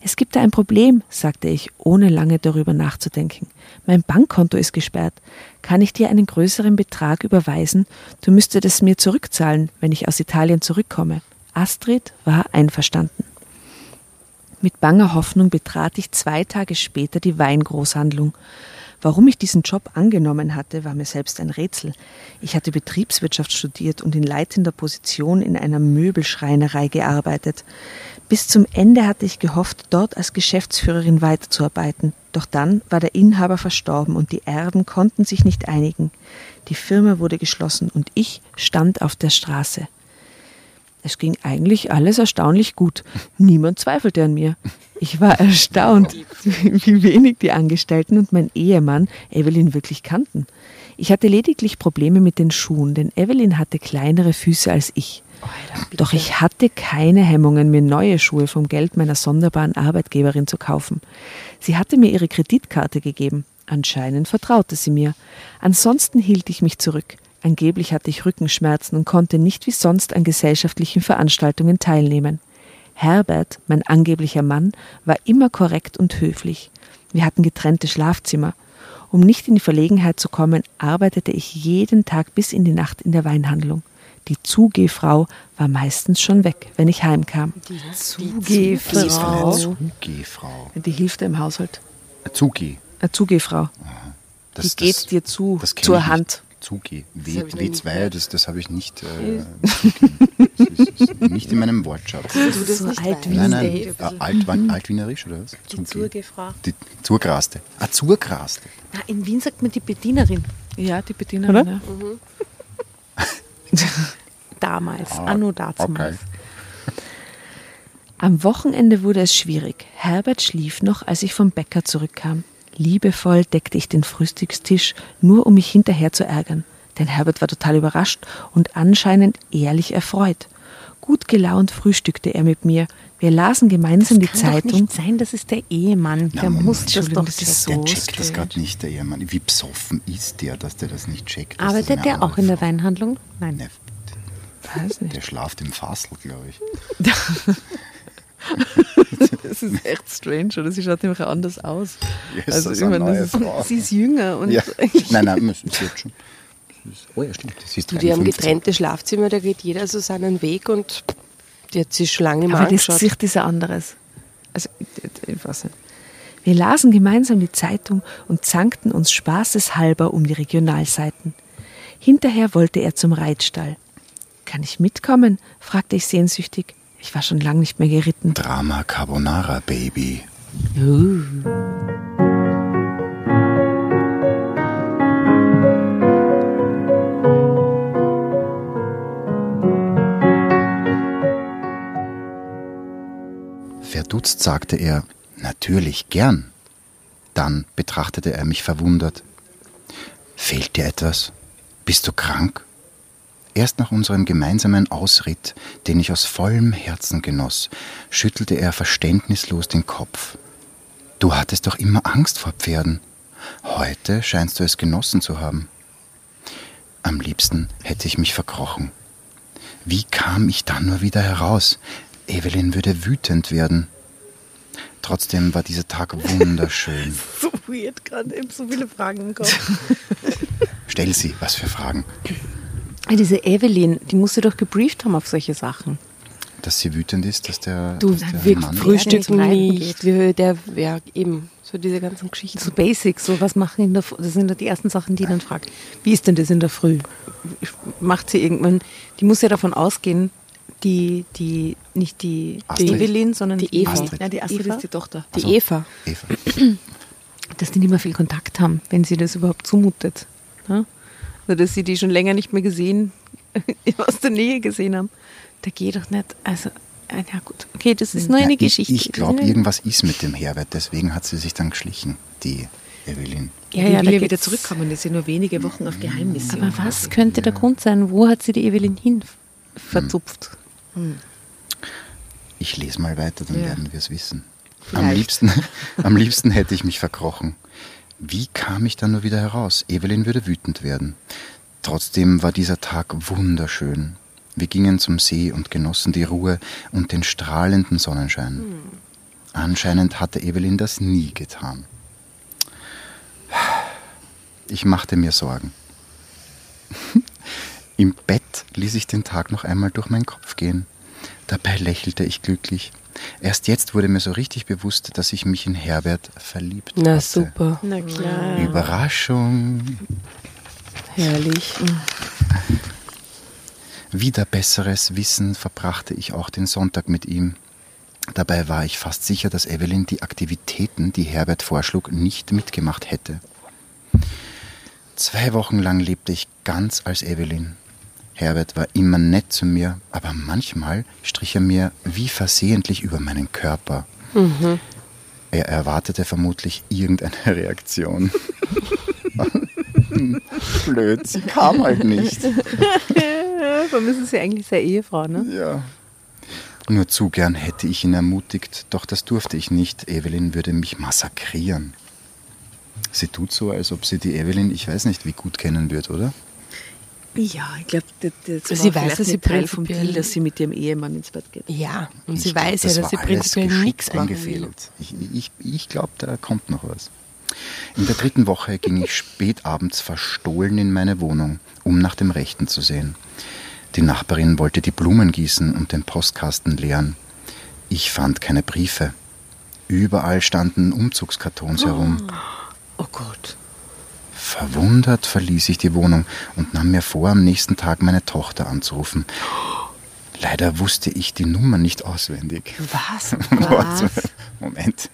E: Es gibt da ein Problem, sagte ich, ohne lange darüber nachzudenken. Mein Bankkonto ist gesperrt. Kann ich dir einen größeren Betrag überweisen? Du müsstest es mir zurückzahlen, wenn ich aus Italien zurückkomme. Astrid war einverstanden. Mit banger Hoffnung betrat ich zwei Tage später die Weingroßhandlung. Warum ich diesen Job angenommen hatte, war mir selbst ein Rätsel. Ich hatte Betriebswirtschaft studiert und in leitender Position in einer Möbelschreinerei gearbeitet. Bis zum Ende hatte ich gehofft, dort als Geschäftsführerin weiterzuarbeiten. Doch dann war der Inhaber verstorben und die Erben konnten sich nicht einigen. Die Firma wurde geschlossen und ich stand auf der Straße. Es ging eigentlich alles erstaunlich gut. Niemand zweifelte an mir. Ich war erstaunt, (laughs) wie wenig die Angestellten und mein Ehemann Evelyn wirklich kannten. Ich hatte lediglich Probleme mit den Schuhen, denn Evelyn hatte kleinere Füße als ich. Doch ich hatte keine Hemmungen, mir neue Schuhe vom Geld meiner sonderbaren Arbeitgeberin zu kaufen. Sie hatte mir ihre Kreditkarte gegeben. Anscheinend vertraute sie mir. Ansonsten hielt ich mich zurück. Angeblich hatte ich Rückenschmerzen und konnte nicht wie sonst an gesellschaftlichen Veranstaltungen teilnehmen. Herbert, mein angeblicher Mann, war immer korrekt und höflich. Wir hatten getrennte Schlafzimmer. Um nicht in die Verlegenheit zu kommen, arbeitete ich jeden Tag bis in die Nacht in der Weinhandlung. Die Zugehfrau war meistens schon weg, wenn ich heimkam.
B: Zugehfrau.
A: Zugehfrau.
E: Die hilft dir im Haushalt.
A: Zugi.
E: Eine Zugehfrau.
A: Das,
E: Die geht dir zu,
A: das
E: zur
A: ich
E: Hand.
A: Zugi. W,
D: hab ich noch nie
A: W2, das, das habe ich nicht, äh, das ist, nicht in meinem Wortschatz.
D: Du das
B: So
D: nicht
B: alt wie
A: Nein, nein, äh, Alt, Altwienerisch oder was?
B: Die Zugehfrau.
A: Die Zurgraste. Ah, Zurgraste.
B: Na, in Wien sagt man die Bedienerin.
E: Ja, die Bedienerin. Ja. (laughs)
B: Damals,
A: Ah,
B: anno dazumals.
A: Okay.
E: Am Wochenende wurde es schwierig. Herbert schlief noch, als ich vom Bäcker zurückkam. Liebevoll deckte ich den Frühstückstisch, nur um mich hinterher zu ärgern. Denn Herbert war total überrascht und anscheinend ehrlich erfreut. Gut gelaunt frühstückte er mit mir. Wir lasen gemeinsam die
B: Kann doch
E: Zeitung.
B: nicht sein, das ist der Ehemann.
A: Na,
B: der
A: Moment,
B: muss das doch
E: das ist so
A: Der checkt das
E: strange.
A: gerade nicht, der Ehemann. Wie besoffen ist der, dass der das nicht checkt? Das
B: Arbeitet der auch in der. Weinhandlung? Nein.
A: Ne,
E: Weiß nicht.
A: Der schlaft im Fassel, glaube ich. (laughs)
E: Das ist echt strange, oder? Sie schaut nämlich anders aus.
A: Jesus,
E: also, ich
A: eine
E: meine, das ist.
B: Sie ist jünger und
A: Ja. Nein, nein, das ist jetzt schon. das (laughs) ist- Oh ja, stimmt. Das ist
D: Du, die haben
A: 53.
D: getrennte Schlafzimmer, da geht jeder so seinen Weg und die hat sich schon lange nicht mehr
E: Aber das. Gesicht ist ein anderes. Also, ich, ich weiß nicht. Wir lasen gemeinsam die Zeitung und zankten uns spaßeshalber um die Regionalseiten. Hinterher wollte er zum Reitstall. Kann ich mitkommen? fragte ich sehnsüchtig. Ich war schon lange nicht mehr geritten.
A: Drama Carbonara Baby. Verdutzt sagte er, natürlich gern. Dann betrachtete er mich verwundert. Fehlt dir etwas? Bist du krank? Erst nach unserem gemeinsamen Ausritt, den ich aus vollem Herzen genoss, schüttelte er verständnislos den Kopf. Du hattest doch immer Angst vor Pferden. Heute scheinst du es genossen zu haben. Am liebsten hätte ich mich verkrochen. Wie kam ich dann nur wieder heraus? Evelyn würde wütend werden. Trotzdem war dieser Tag (laughs) wunderschön.
B: so weird gerade, eben so viele Fragen im Kopf. (laughs)
A: Stell sie, was für Fragen.
B: Diese Evelyn, die musste doch gebrieft haben auf solche Sachen.
A: Dass sie wütend ist, dass der,
D: Du,
A: dass der
D: wir
A: Mann...
D: frühstücken nicht. Der, ja, eben, so diese ganzen Geschichten.
B: So Basics, so was machen in der Früh. Das sind ja die ersten Sachen, die dann fragt. Wie ist denn das in der Früh? Macht sie irgendwann, die muss ja davon ausgehen, die, die, nicht die,
A: Astrid.
B: Evelyn, sondern
D: Die Eva.
A: Astrid.
B: Ja, die Astrid
E: Eva?
B: ist die Tochter.
D: Die
A: Also-
D: Eva.
A: Eva. (clears throat)
B: Dass die nicht mehr viel Kontakt haben, wenn sie das überhaupt zumutet. Ja? Also, dass sie die schon länger nicht mehr gesehen, (laughs) aus der Nähe gesehen haben. Da geht doch nicht, also, äh, ja gut, okay, das ist nur eine
A: Ja,
B: Geschichte.
A: Ich, ich glaube, irgendwas ist mit dem Herbert, deswegen hat sie sich dann geschlichen, die Evelyn.
B: Ja, ja,
E: will
B: da
E: ja wieder zurückkommen. Das sind nur wenige Wochen auf Geheimmission.
B: Aber was könnte der Grund sein? Wo hat sie die Evelyn hin verzupft?
A: Ich lese mal weiter, dann
E: Ja.
A: werden wir es wissen. Am liebsten, (laughs) am liebsten hätte ich mich verkrochen. Wie kam ich dann nur wieder heraus? Evelyn würde wütend werden. Trotzdem war dieser Tag wunderschön. Wir gingen zum See und genossen die Ruhe und den strahlenden Sonnenschein. Anscheinend hatte Evelyn das nie getan. Ich machte mir Sorgen. (laughs) Im Bett ließ ich den Tag noch einmal durch meinen Kopf gehen. Dabei lächelte ich glücklich. Erst jetzt wurde mir so richtig bewusst, dass ich mich in Herbert verliebt
D: Na
A: hatte.
D: super,
B: Na klar.
A: Überraschung.
D: herrlich.
A: Wieder besseres Wissen verbrachte ich auch den Sonntag mit ihm. Dabei war ich fast sicher, dass Evelyn die Aktivitäten, die Herbert vorschlug, nicht mitgemacht hätte. Zwei Wochen lang lebte ich ganz als Evelyn. Herbert war immer nett zu mir, aber manchmal strich er mir wie versehentlich über meinen Körper. Er erwartete vermutlich irgendeine (laughs) Reaktion. (laughs) Blöd, sie kam halt nicht. (laughs)
B: Warum ist sie eigentlich seine Ehefrau, ne?
A: Ja. Nur zu gern hätte ich ihn ermutigt, doch das durfte ich nicht. Evelyn würde mich massakrieren. Sie tut so, als ob sie die Evelyn, ich weiß nicht, wie gut kennen wird, oder?
E: Ja, ich glaube, das
D: Sie weiß, dass sie
E: Teil vom Deal, dass sie mit ihrem Ehemann ins Bett geht.
D: Ja, und sie
A: Ich glaub,
D: weiß
A: das
D: ja, dass sie prinzipiell nichts machen
A: eingefädelt. Ich, ich, ich glaube, da kommt noch was. In der dritten Woche ging ich spät abends verstohlen in meine Wohnung, um nach dem Rechten zu sehen. Die Nachbarin wollte die Blumen gießen und den Postkasten leeren. Ich fand keine Briefe. Überall standen Umzugskartons herum.
E: Oh Gott.
A: Verwundert verließ ich die Wohnung und nahm mir vor, am nächsten Tag meine Tochter anzurufen. Leider wusste ich die Nummer nicht auswendig.
D: Was? (laughs)
A: Warte, Moment.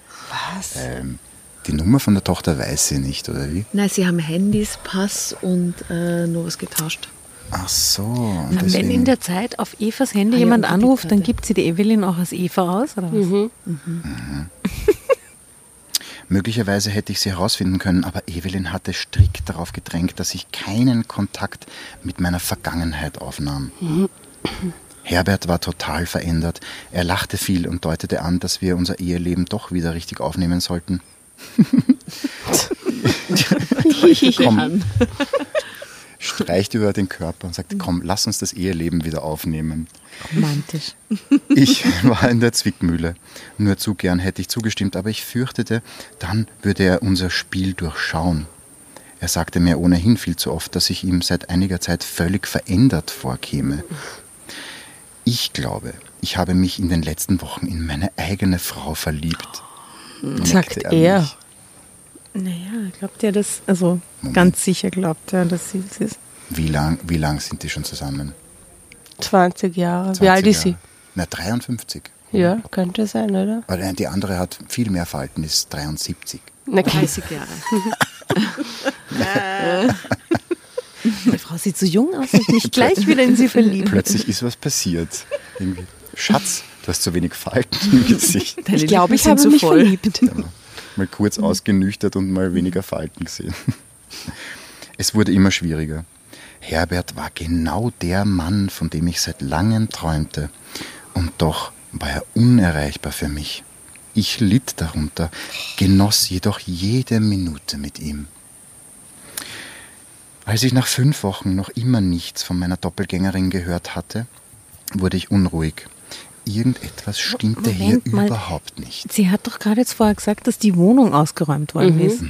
D: Was?
A: Ähm, die Nummer von der Tochter weiß sie nicht, oder wie?
E: Nein, sie haben Handys, Pass und äh, noch was getauscht.
A: Ach so.
B: Na, wenn in der Zeit auf Evas Handy
E: Ah ja,
B: jemand
E: die
B: anruft, dann gibt sie die Evelyn auch als Eva aus, oder was? (laughs)
A: Möglicherweise hätte ich sie herausfinden können, aber Evelyn hatte strikt darauf gedrängt, dass ich keinen Kontakt mit meiner Vergangenheit aufnahm. Herbert war total verändert. Er lachte viel und deutete an, dass wir unser Eheleben doch wieder richtig aufnehmen sollten. (laughs) (laughs) Komm, streicht über den Körper und sagt, komm, lass uns das Eheleben wieder aufnehmen.
B: Romantisch.
A: Ich war in der Zwickmühle. Nur zu gern hätte ich zugestimmt, aber ich fürchtete, dann würde er unser Spiel durchschauen. Er sagte mir ohnehin viel zu oft, dass ich ihm seit einiger Zeit völlig verändert vorkäme. Ich glaube, ich habe mich in den letzten Wochen in meine eigene Frau verliebt.
D: Sagt
A: neckte
D: er.
B: Naja, glaubt ihr das? Also ganz sicher glaubt er, dass sie es ist.
A: Wie lang, wie lang sind die schon zusammen?
D: 20 Jahre.
A: 20
D: Wie alt ist sie?
A: Na, 53.
D: Ja, könnte sein, oder?
A: Aber die andere hat viel mehr Falten, ist 73.
D: Na,
E: 30 Jahre.
B: Die Frau sieht so jung aus, dass ich mich gleich wieder in sie verliebt.
A: Plötzlich ist was passiert. Irgendwie. Schatz, du hast zu wenig Falten im Gesicht.
E: Deine
D: ich glaube, ich habe
E: zu
D: mich
E: voll.
D: verliebt.
A: Mal kurz ausgenüchtert und mal weniger Falten gesehen. (laughs) Es wurde immer schwieriger. Herbert war genau der Mann, von dem ich seit langem träumte. Und doch war er unerreichbar für mich. Ich litt darunter, genoss jedoch jede Minute mit ihm. Als ich nach fünf Wochen noch immer nichts von meiner Doppelgängerin gehört hatte, wurde ich unruhig. Irgendetwas stimmte
B: Moment
A: hier
B: mal.
A: überhaupt nicht.
B: Sie hat doch gerade jetzt vorher gesagt, dass die Wohnung ausgeräumt worden
D: Mhm.
B: ist.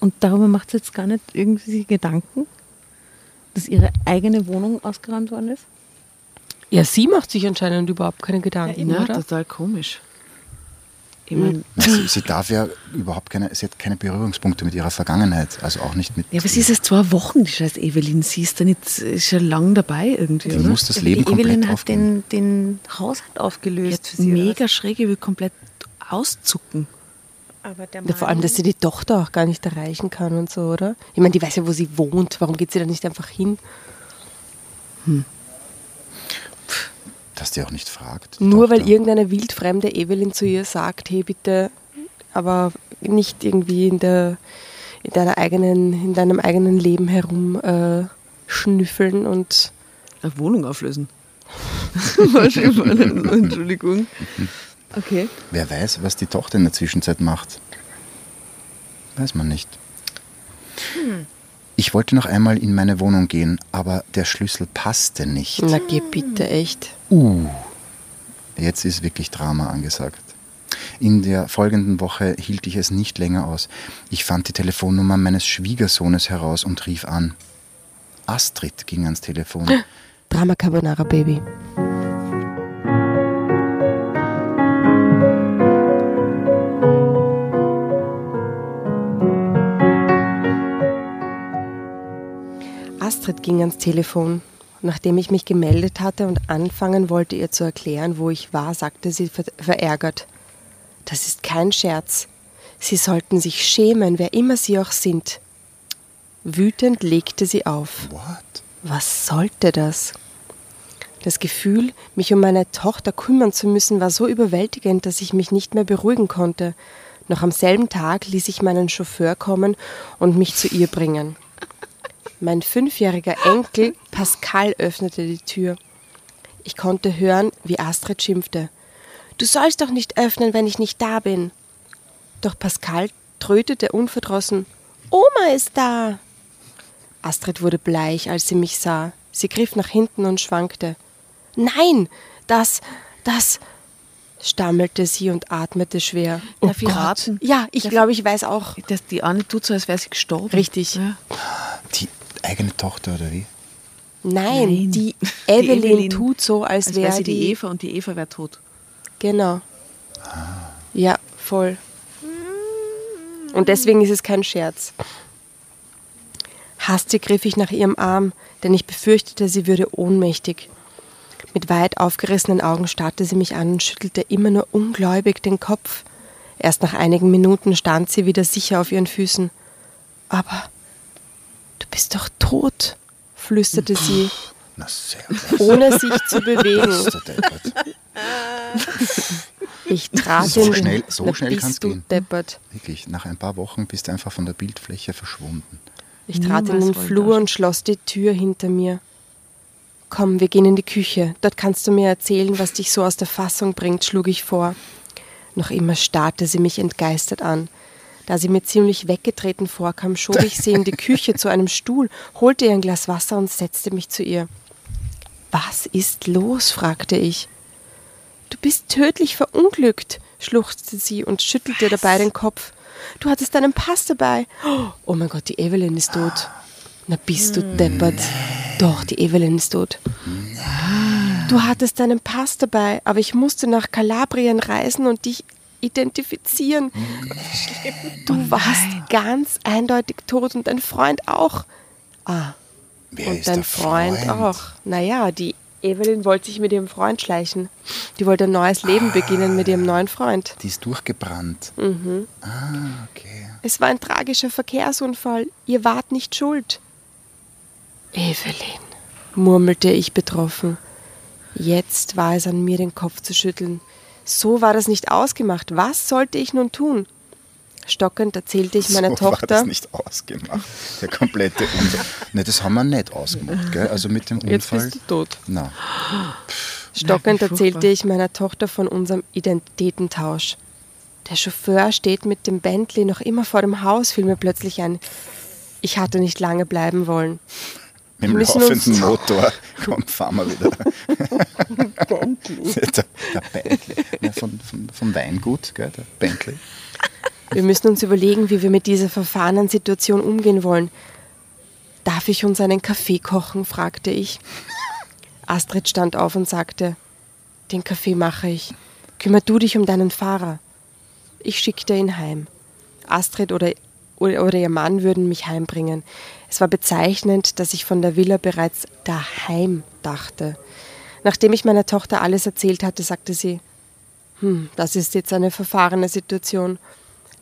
B: Und darüber macht sie jetzt gar nicht irgendwie Gedanken, dass ihre eigene Wohnung ausgeräumt worden ist?
D: Ja, sie macht sich anscheinend überhaupt keine Gedanken,
E: Ja,
D: oder?
E: total komisch. Ich mein,
A: Na, Sie, sie darf ja überhaupt keine, sie hat keine Berührungspunkte mit ihrer Vergangenheit, also auch nicht mit.
E: ja, aber sie ist erst zwei Wochen, die scheiß Evelyn. Sie ist da nicht, ist schon lang dabei irgendwie,
A: die
E: oder?
A: muss das
B: Ja,
A: Leben
B: die Evelyn
A: komplett
B: hat
A: aufgeben.
B: den, den Haushalt aufgelöst für
E: Jetzt mega schräg, ich will komplett auszucken.
B: Aber der
D: Ja, vor allem, dass sie die Tochter auch gar nicht erreichen kann und so, oder? Ich meine, die weiß ja, wo sie wohnt. Warum geht sie da nicht einfach hin?
A: Dass die auch nicht fragt.
D: Nur weil
A: Tochter.
D: irgendeine wildfremde Evelyn zu ihr sagt, hey bitte, aber nicht irgendwie in der in deiner eigenen, in deinem eigenen Leben herum äh, schnüffeln und
E: Eine Wohnung auflösen. (laughs) Entschuldigung. Okay.
A: Wer weiß, was die Tochter in der Zwischenzeit macht. Weiß man nicht. Ich wollte noch einmal in meine Wohnung gehen, aber der Schlüssel passte nicht.
D: na geh bitte echt.
A: Uh, jetzt ist wirklich Drama angesagt. In der folgenden Woche hielt ich es nicht länger aus. Ich fand die Telefonnummer meines Schwiegersohnes heraus und rief an. Astrid ging ans Telefon. (gasps)
D: Drama Carbonara Baby. Astrid ging ans Telefon. Nachdem ich mich gemeldet hatte und anfangen wollte, ihr zu erklären, wo ich war, sagte sie ver verärgert. Das ist kein Scherz. Sie sollten sich schämen, wer immer sie auch sind. Wütend legte sie auf.
A: What?
D: Was sollte das? Das Gefühl, mich um meine Tochter kümmern zu müssen, war so überwältigend, dass ich mich nicht mehr beruhigen konnte. Noch am selben Tag ließ ich meinen Chauffeur kommen und mich zu ihr bringen. Mein fünfjähriger Enkel Pascal öffnete die Tür. Ich konnte hören, wie Astrid schimpfte. Du sollst doch nicht öffnen, wenn ich nicht da bin. Doch Pascal trötete unverdrossen. Oma ist da. Astrid wurde bleich, als sie mich sah. Sie griff nach hinten und schwankte. Nein, das, das, stammelte sie und atmete schwer.
E: Darf ich
D: Gott.
E: raten?
D: Ja, ich
E: Darf
D: glaube, ich weiß auch.
E: Das, die Anne tut so, als wäre sie gestorben.
D: Richtig.
E: Ja.
A: Die eigene Tochter oder wie?
D: Nein,
E: Nein.
D: die
E: Die (laughs)
D: Evelyn,
E: Evelyn,
D: tut so, als,
E: Als
D: wäre
E: wäre sie die Eva und die Eva wäre tot.
D: Genau. Ja, voll. Und deswegen ist es kein Scherz. Hastig griff ich nach ihrem Arm, denn ich befürchtete, sie würde ohnmächtig. Mit weit aufgerissenen Augen starrte sie mich an und schüttelte immer nur ungläubig den Kopf. Erst nach einigen Minuten stand sie wieder sicher auf ihren Füßen. Aber du bist doch tot, flüsterte sie,
A: Na sehr.
D: ohne sich zu (laughs) bewegen. (laughs) Ich trat
A: So
D: in den-
A: schnell- so schnell
D: bist
A: kann's
D: du
A: gehen.
D: deppert.
A: Wirklich, nach ein paar Wochen bist du einfach von der Bildfläche verschwunden.
D: Ich trat in den Flur und schloss die Tür hinter mir. Komm, wir gehen in die Küche. Dort kannst du mir erzählen, was dich so aus der Fassung bringt, schlug ich vor. Noch immer starrte sie mich entgeistert an. Da sie mir ziemlich weggetreten vorkam, schob ich sie in die Küche zu einem Stuhl, holte ihr ein Glas Wasser und setzte mich zu ihr. Was ist los? fragte ich. Du bist tödlich verunglückt, schluchzte sie und schüttelte dabei den Kopf. Du hattest deinen Pass dabei. Oh mein Gott, die Evelyn ist tot. Na bist du deppert. Doch, die Evelyn ist tot. Du hattest deinen Pass dabei, aber ich musste nach Kalabrien reisen und dich identifizieren. Du warst ganz eindeutig tot und dein Freund auch. Ah,
A: Wer
D: und
A: ist
D: dein Freund,
A: Freund?
D: auch. Naja, die Evelyn wollte sich mit ihrem Freund schleichen. Die wollte ein neues Leben beginnen mit ihrem neuen Freund.
A: Die ist durchgebrannt.
D: Mhm.
A: Ah, okay.
D: Es war ein tragischer Verkehrsunfall. Ihr wart nicht schuld. Evelyn, murmelte ich betroffen. Jetzt war es an mir, den Kopf zu schütteln. So war das nicht ausgemacht. Was sollte ich nun tun? Stockend erzählte ich meiner
A: so war
D: Tochter.
A: das nicht ausgemacht. Der komplette Unfall. Ne, das haben wir nicht ausgemacht, gell? Also mit dem
D: Jetzt
A: Unfall.
D: bist du tot.
A: Na,
D: Stockend
E: Nein,
D: erzählte ich meiner Tochter von unserem Identitätentausch. Der Chauffeur steht mit dem Bentley noch immer vor dem Haus, fiel mir plötzlich ein. Ich hatte nicht lange bleiben wollen.
A: Mit dem laufenden (laughs) Motor. Komm, fahren wir wieder. (laughs) (laughs) der, der Bentley. Ja, von, von, vom Weingut, gell? Der Bentley.
D: Wir müssen uns überlegen, wie wir mit dieser verfahrenen Situation umgehen wollen. Darf ich uns einen Kaffee kochen? fragte ich. Astrid stand auf und sagte, den Kaffee mache ich. Kümmer du dich um deinen Fahrer. Ich schickte ihn heim. Astrid oder, oder ihr Mann würden mich heimbringen. Es war bezeichnend, dass ich von der Villa bereits daheim dachte. Nachdem ich meiner Tochter alles erzählt hatte, sagte sie, hm, das ist jetzt eine verfahrene Situation.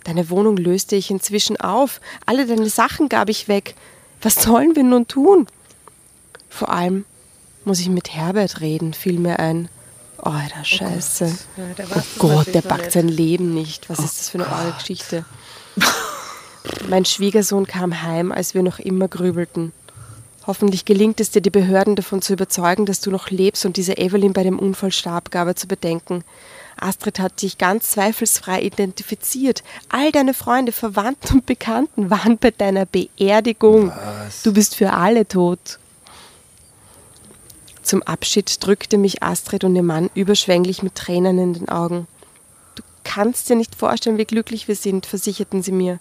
D: Deine Wohnung löste ich inzwischen auf. Alle deine Sachen gab ich weg. Was sollen wir nun tun? Vor allem muss ich mit Herbert reden, fiel mir ein. Oh, der Scheiße. Oh Gott, der packt sein Leben nicht. Was ist das für eine eure Geschichte? (laughs) Mein Schwiegersohn kam heim, als wir noch immer grübelten. Hoffentlich gelingt es dir, die Behörden davon zu überzeugen, dass du noch lebst und diese Evelyn bei dem Unfall starb, gab er zu bedenken. Astrid hat dich ganz zweifelsfrei identifiziert. All deine Freunde, Verwandten und Bekannten waren bei deiner Beerdigung. Du bist für alle tot. Zum Abschied drückte mich Astrid und ihr Mann überschwänglich mit Tränen in den Augen. Du kannst dir nicht vorstellen, wie glücklich wir sind, versicherten sie mir.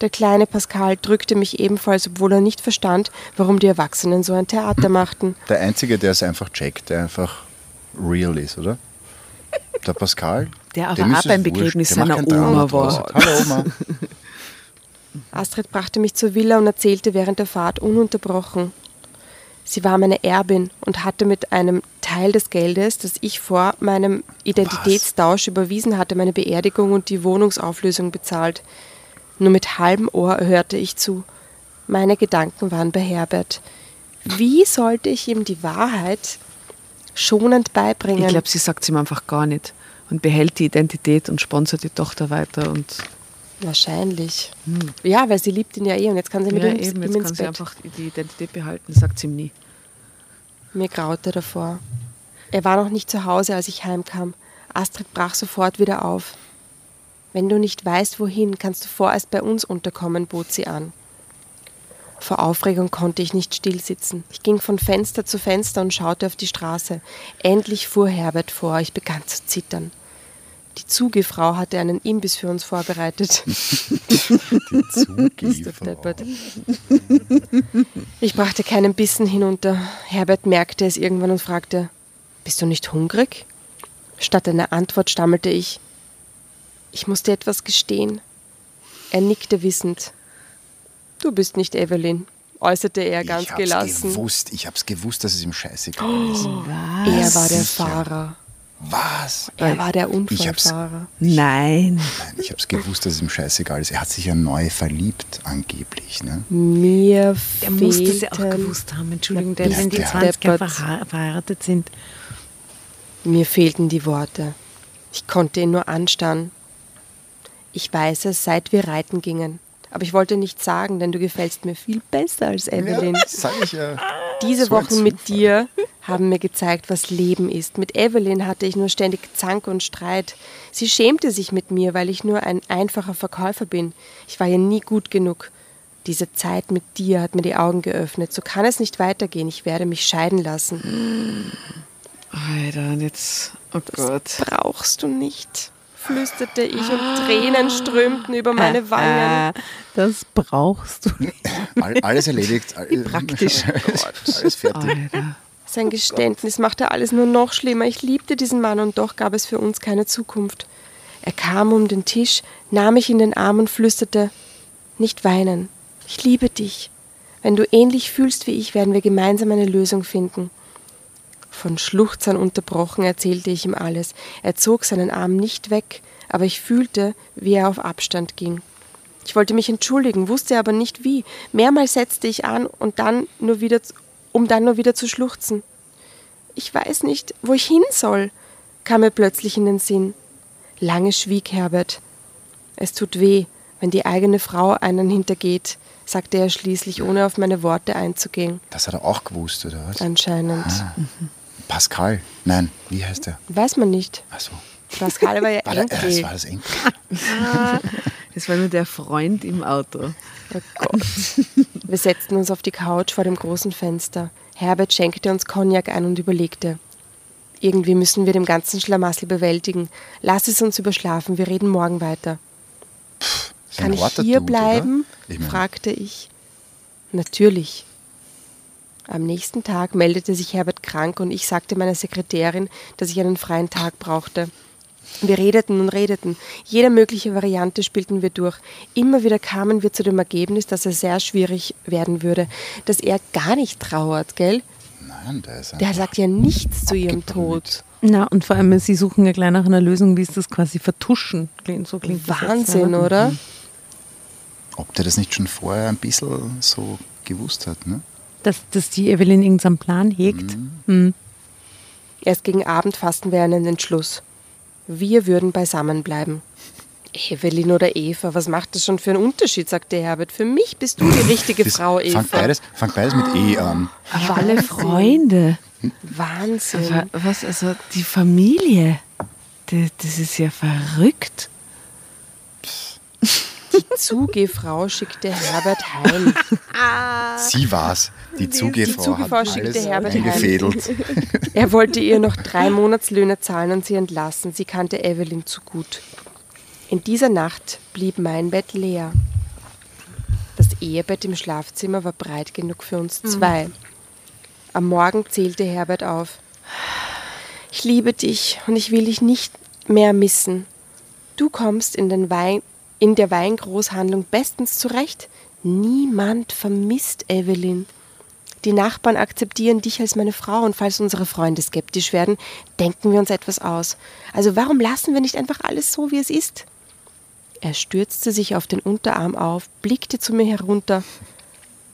D: Der kleine Pascal drückte mich ebenfalls, obwohl er nicht verstand, warum die Erwachsenen so ein Theater machten.
A: Der Einzige, der es einfach checkt, der einfach real ist, oder? Der Pascal.
E: Der aber
A: dem
E: auch beim. Begräbnis seiner Oma war.
A: Hallo Oma. (laughs)
D: Astrid brachte mich zur Villa und erzählte während der Fahrt ununterbrochen. Sie war meine Erbin und hatte mit einem Teil des Geldes, das ich vor meinem Identitätstausch überwiesen hatte, meine Beerdigung und die Wohnungsauflösung bezahlt. Nur mit halbem Ohr hörte ich zu. Meine Gedanken waren bei Herbert. Wie sollte ich ihm die Wahrheit schonend beibringen?
E: Ich glaube, sie sagt es ihm einfach gar nicht und behält die Identität und sponsert die Tochter weiter. Und
D: Wahrscheinlich. Ja, weil sie liebt ihn ja eh und jetzt kann sie mit
E: ja,
D: ihm,
E: eben,
D: ihm
E: jetzt
D: ins
E: kann sie
D: Bett.
E: einfach die Identität behalten, sagt sie ihm nie.
D: Mir graute davor. Er war noch nicht zu Hause, als ich heimkam. Astrid brach sofort wieder auf. Wenn du nicht weißt, wohin, kannst du vorerst bei uns unterkommen, bot sie an. Vor Aufregung konnte ich nicht stillsitzen. Ich ging von Fenster zu Fenster und schaute auf die Straße. Endlich fuhr Herbert vor. Ich begann zu zittern. Die Zugefrau hatte einen Imbiss für uns vorbereitet. (laughs) (laughs)
A: Zugiefer.
D: deppert. Ich brachte keinen Bissen hinunter. Herbert merkte es irgendwann und fragte, bist du nicht hungrig? Statt einer Antwort stammelte ich, ich muss dir etwas gestehen. Er nickte wissend. Du bist nicht Evelyn, äußerte er ganz
A: ich hab's
D: gelassen.
A: gewusst, ich hab's gewusst, dass es ihm scheißegal ist.
D: Er war der. Fahrer.
A: Was?
D: Er war der Unfallfahrer.
E: Nein.
A: Nein, ich hab's gewusst, dass es ihm scheißegal ist. Er hat sich ja neu verliebt, angeblich. Ne?
D: Mir
B: Der muss das ja auch
D: fehlten-
B: gewusst haben, Entschuldigung, denn wenn die
A: der
B: 20 Jahre verheiratet sind,
D: Mir fehlten die Worte. Ich konnte ihn nur anstarren. Ich weiß es, seit wir reiten gingen. Aber ich wollte nichts sagen, denn du gefällst mir viel besser als Evelyn.
A: Ja, sag ich ja.
D: Diese
A: So
D: Wochen mit dir haben mir gezeigt, was Leben ist. Mit Evelyn hatte ich nur ständig Zank und Streit. Sie schämte sich mit mir, weil ich nur ein einfacher Verkäufer bin. Ich war ihr nie gut genug. Diese Zeit mit dir hat mir die Augen geöffnet. So kann es nicht weitergehen. Ich werde mich scheiden lassen.
E: Alter, und jetzt, oh Gott.
D: Brauchst du nicht, flüsterte ich und Tränen strömten über meine Wangen.
B: Das brauchst du nicht.
A: All, alles erledigt. All,
B: praktisch. (laughs)
A: alles fertig.
E: Alter.
D: Sein Geständnis machte alles nur noch schlimmer. Ich liebte diesen Mann und doch gab es für uns keine Zukunft. Er kam um den Tisch, nahm mich in den Arm und flüsterte: Nicht weinen. Ich liebe dich. Wenn du ähnlich fühlst wie ich, werden wir gemeinsam eine Lösung finden. Von Schluchzern unterbrochen erzählte ich ihm alles. Er zog seinen Arm nicht weg, aber ich fühlte, wie er auf Abstand ging. Ich wollte mich entschuldigen, wusste aber nicht wie. Mehrmals setzte ich an und dann nur wieder, um dann nur wieder zu schluchzen. Ich weiß nicht, wo ich hin soll, kam mir plötzlich in den Sinn. Lange schwieg Herbert. Es tut weh, wenn die eigene Frau einen hintergeht, sagte er schließlich, ohne auf meine Worte einzugehen.
A: Das hat er auch gewusst, oder was?
D: Anscheinend.
A: Pascal. Nein, wie heißt der?
D: Weiß man nicht.
A: Achso.
D: Pascal war ja
A: War der, äh, das
D: Enkel.
A: war das Enkel. (laughs)
E: Das war nur der Freund im Auto.
D: Oh Gott. Wir setzten uns auf die Couch vor dem großen Fenster. Herbert schenkte uns Cognac ein und überlegte. Irgendwie müssen wir den ganzen Schlamassel bewältigen. Lass es uns überschlafen, wir reden morgen weiter.
A: Ein
D: Kann ich hier
A: Dude,
D: bleiben?
A: Ich mein,
D: fragte ich. Natürlich. Am nächsten Tag meldete sich Herbert krank und ich sagte meiner Sekretärin, dass ich einen freien Tag brauchte. Wir redeten und redeten. Jede mögliche Variante spielten wir durch. Immer wieder kamen wir zu dem Ergebnis, dass es sehr schwierig werden würde, dass er gar nicht trauert, gell?
A: Nein, der ist
D: Der sagt ja nichts zu ihrem. Tod.
B: Na, und vor allem, sie suchen ja gleich nach einer Lösung, wie sie das quasi vertuschen. Klingt- So klingt
D: Wahnsinn,
B: ja.
D: oder?
A: Ob der das nicht schon vorher ein bisschen so gewusst hat, ne?
B: Dass, dass die Evelyn irgendeinen Plan hegt. Hm.
D: Erst gegen Abend fassten wir einen Entschluss. Wir würden beisammen bleiben. Evelyn oder Eva, was macht das schon für einen Unterschied, sagte Herbert. Für mich bist du die richtige
A: Das-
D: Frau, Eva.
A: Fang beides, fang beides mit E an.
E: Aber alle Freunde.
D: Wahnsinn.
E: Aber was, also die Familie. Das ist ja verrückt.
D: Die Zugehfrau schickte Herbert heim. (laughs)
A: Sie war's. Die Zugefrau,
D: Zugefrau
A: hat
D: schickte
A: alles
D: Herbert heim.
A: eingefädelt. (laughs)
D: Er wollte ihr noch drei Monatslöhne zahlen und sie entlassen. Sie kannte Evelyn zu gut. In dieser Nacht blieb mein Bett leer. Das Ehebett im Schlafzimmer war breit genug für uns zwei. Am Morgen zählte Herbert auf. Ich liebe dich und ich will dich nicht mehr missen. Du kommst in, den Wein, in der Weingroßhandlung bestens zurecht. Niemand vermisst Evelyn. Die Nachbarn akzeptieren dich als meine Frau und falls unsere Freunde skeptisch werden, denken wir uns etwas aus. Also warum lassen wir nicht einfach alles so, wie es ist? Er stürzte sich auf den Unterarm auf, blickte zu mir herunter.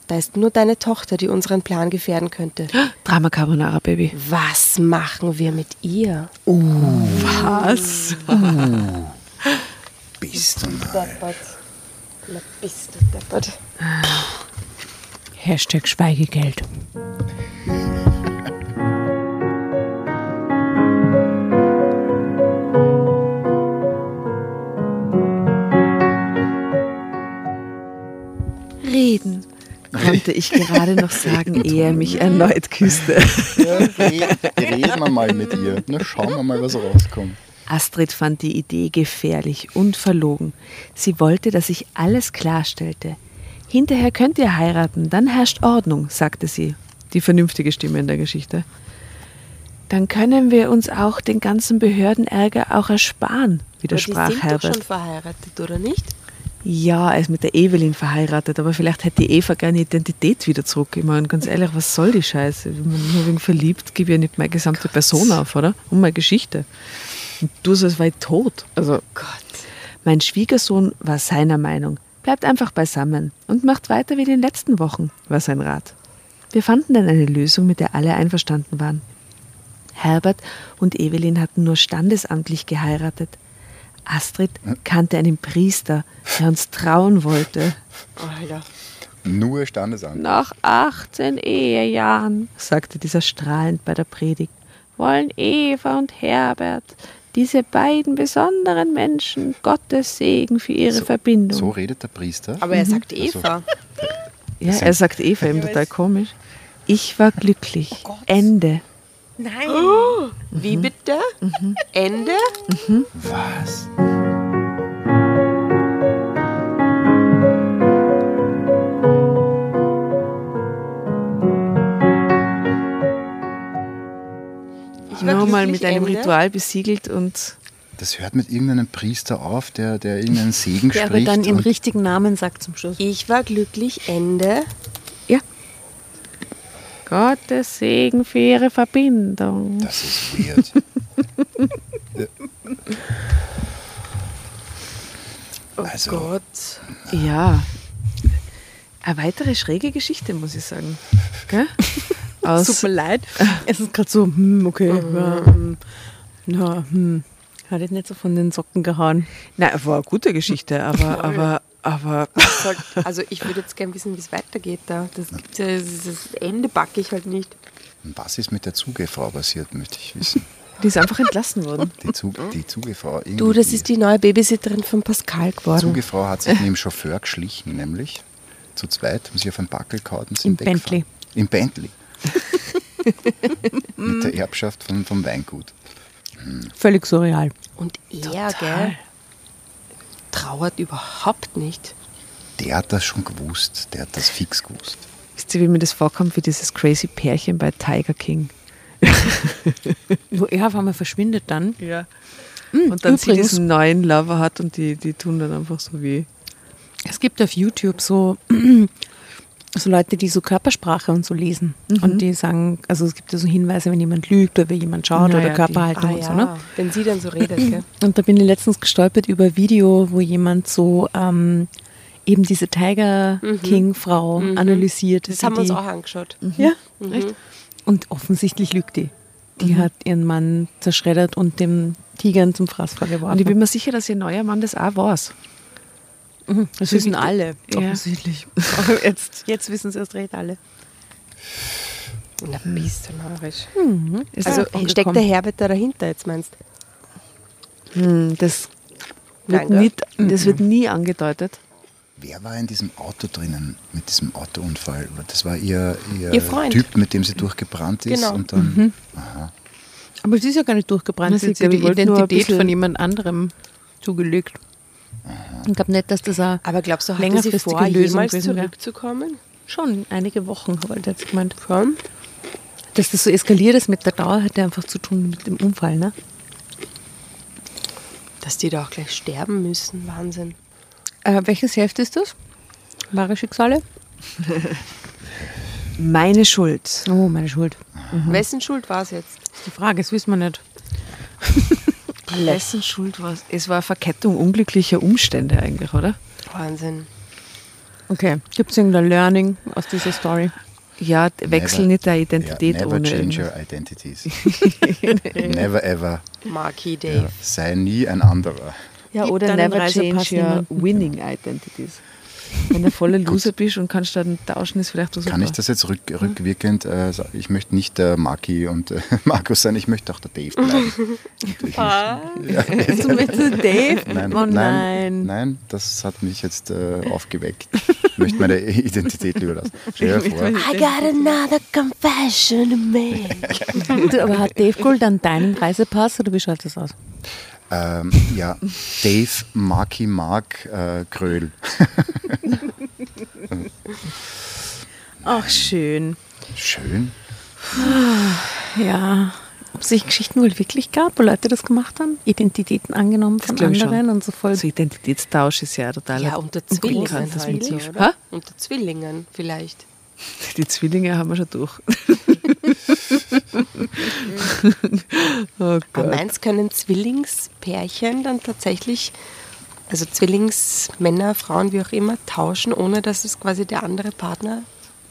D: Da ist nur deine Tochter, die unseren Plan gefährden könnte. (gasps)
E: Drama Carbonara, Baby.
D: Was machen wir mit ihr?
E: Was? (laughs)
A: Bist du mal.
D: Deppert. Na, bist du deppert.
B: Hashtag Schweigegeld.
E: Reden, konnte ich gerade noch sagen, (laughs) ehe er mich erneut küsste.
A: Ja, reden, reden wir mal mit ihr. Na, schauen wir mal, was rauskommt.
E: Astrid fand die Idee gefährlich und verlogen. Sie wollte, dass ich alles klarstellte. Hinterher könnt ihr heiraten, dann herrscht Ordnung, sagte sie, die vernünftige Stimme in der Geschichte. Dann können wir uns auch den ganzen Behördenärger auch ersparen,
D: Aber die
E: widersprach
D: sind doch
E: Herbert.
D: schon verheiratet, oder nicht?
E: Ja, er ist mit der Evelyn verheiratet, aber vielleicht hätte die Eva gerne Identität wieder zurück. Ich meine, ganz ehrlich, was soll die Scheiße? Wenn man nur wegen verliebt, gebe ich ja nicht meine gesamte Person auf, oder? Und meine Geschichte. Und du so als weit tot. Also, Gott. Mein Schwiegersohn war seiner Meinung. Bleibt einfach beisammen und macht weiter wie in den letzten Wochen, war sein Rat. Wir fanden dann eine Lösung, mit der alle einverstanden waren. Herbert und Evelyn hatten nur standesamtlich geheiratet. Astrid kannte einen Priester, der uns trauen wollte.
D: Alter.
A: Nur Standesamt.
E: Nach 18 Ehejahren, sagte dieser strahlend bei der Predigt, wollen Eva und Herbert, diese beiden besonderen Menschen, Gottes Segen für ihre Verbindung.
A: So redet der Priester.
D: Aber er sagt
A: Also-
D: Eva. (laughs)
E: ja, er sagt Eva eben total komisch. Ich war glücklich. Ende.
B: Nein.
D: Wie bitte? Ende?
A: Was?
E: Nochmal mit einem
D: Ende.
E: Ritual besiegelt und
A: Das hört mit irgendeinem Priester auf, der, der irgendeinen Segen
B: Der aber
A: spricht.
B: dann ihren
A: und
B: richtigen Namen sagt zum Schluss.
D: Ich war glücklich, Ende.
E: ja. Gottes Segen für ihre Verbindung.
A: das ist weird. (laughs)
D: Oh
A: Also-
D: Gott.
E: Ja. Eine weitere schräge Geschichte, muss ich sagen. (laughs) Gell? Aus,
B: Tut mir leid. (laughs) Es ist gerade so, hm, okay. Ja, hm, na, hm. Hat jetzt nicht so von den Socken gehauen.
E: Nein, war eine gute Geschichte, aber, aber, aber
D: Also ich würde jetzt gerne wissen, wie es weitergeht da. Das, gibt's ja, das Ende backe ich halt nicht.
A: Was ist mit der Zugefrau passiert, möchte ich wissen. (laughs)
E: die ist einfach entlassen worden.
A: Die, Zug, die Zugefrau.
D: Du, das ist die neue Babysitterin von Pascal
A: Die
D: geworden.
A: Zugefrau hat sich mit dem Chauffeur geschlichen, nämlich zu zweit, haben sie auf einen Backel gehauen und sind
B: Im
A: weggefahren.
B: Bentley.
A: Im Bentley. (laughs) mit der Erbschaft von, vom Weingut.
B: Völlig surreal.
D: Und er, gell, trauert überhaupt nicht.
A: Der hat das schon gewusst, der hat das fix gewusst.
E: Wisst ihr, wie mir das vorkommt, wie dieses crazy Pärchen bei Tiger King? (laughs)
B: Wo er auf einmal verschwindet dann.
E: Ja. Und dann sie
B: übrigens-
E: diesen neuen Lover hat und die, die tun dann einfach so wie.
B: Es gibt auf YouTube so, so Leute, die so Körpersprache und so lesen. Und die sagen, also es gibt ja so Hinweise, wenn jemand lügt oder wie jemand schaut
E: Ja,
B: oder
E: ja, die-
B: Körperhaltung
D: Ah,
B: und so. Ne?
D: Wenn sie dann so redet, gell? (clears throat)
B: Und da bin ich letztens gestolpert über ein Video, wo jemand so ähm, eben diese Tiger King-Frau analysiert.
D: Das haben wir uns auch angeschaut.
B: Ja, echt. Und offensichtlich lügt die. Die hat ihren Mann zerschreddert und dem Tigern zum Fraß
E: Und
B: vorgeworfen.
E: ich bin mir sicher, dass ihr neuer Mann das auch weiß.
B: Mhm, das wissen alle,
E: Ja.
B: offensichtlich. Aber (laughs) jetzt, jetzt wissen sie erst recht alle.
D: Na, bist du narrisch.
E: Ist
D: Also steckt der Herbert da dahinter jetzt, meinst du?
E: Hm, das wird,
D: Nein,
E: nicht, das wird nie angedeutet.
A: Wer war in diesem Auto drinnen mit diesem Autounfall? Das war ihr, ihr,
D: Ihr Freund.
A: Typ, mit dem sie durchgebrannt ist.
D: Genau.
A: Und dann, aha.
B: Aber es ist ja gar nicht durchgebrannt. Sie
E: sie-
B: hat sich
E: die
B: Identität von jemand anderem zugelegt. Ich glaube nicht, dass das auch
D: Aber glaubst du, hatte sie vor,
B: Lösung
D: jemals
B: gewesen wäre.
D: zurückzukommen?
B: Schon einige Wochen, habe ich jetzt gemeint.
D: Schon?
B: Dass das so eskaliert ist mit der Dauer, hat ja einfach zu tun mit dem Unfall, ne?
D: Dass die da auch gleich sterben müssen, Wahnsinn.
B: Äh, welches Heft ist das? Wahre Schicksale? (laughs)
E: Meine Schuld.
B: Oh, meine Schuld.
D: Wessen Schuld war es jetzt?
B: Das ist die Frage, das wissen wir nicht. (laughs)
E: Wessen Schuld war es? Es war eine Verkettung unglücklicher Umstände eigentlich, oder?
D: Wahnsinn.
B: Okay, gibt es irgendein Learning aus dieser Story?
E: Ja, wechsel
A: Never-
E: nicht deine Identität
A: ja, never
E: ohne
A: change
E: irgendwas.
A: your identities. (laughs) never ever.
D: Marky Dave.
A: Ja, sei nie ein anderer.
E: Ja,
B: Gib
E: oder never change your winning identities. Wenn du voller (laughs) Loser bist und kannst dann tauschen, ist vielleicht so
A: Kann ich das jetzt rück, rückwirkend äh, sagen? Ich möchte nicht der Maki und äh, (laughs) Markus sein, ich möchte auch der Dave bleiben. (laughs)
B: Ah. Du möchtest Dave?
A: Nein,
B: oh
A: nein,
B: nein.
A: nein, das hat mich jetzt äh, aufgeweckt. Ich möchte meine Identität lieber lassen. Stell dir vor,
D: I got another confession to make.
B: Du, aber hat Dave Gold dann deinen Reisepass oder wie schaut das aus?
A: Ähm, ja, Dave Maki Mark äh, Kröll. (laughs)
B: Ach, schön.
A: Schön.
B: Ja. Ob es sich Geschichten wohl wirklich gab, wo Leute das gemacht haben? Identitäten angenommen von anderen und so voll.
E: Also Identitätstausch ist ja total.
D: Ja, unter Zwillingen halt,
E: Motiv.
D: oder?
E: Hä?
D: Unter Zwillingen vielleicht.
E: Die Zwillinge haben wir schon durch. Oh
D: Aber
E: Gott.
D: meinst können Zwillingspärchen dann tatsächlich, also Zwillingsmänner, Frauen, wie auch immer, tauschen, ohne dass es quasi der andere Partner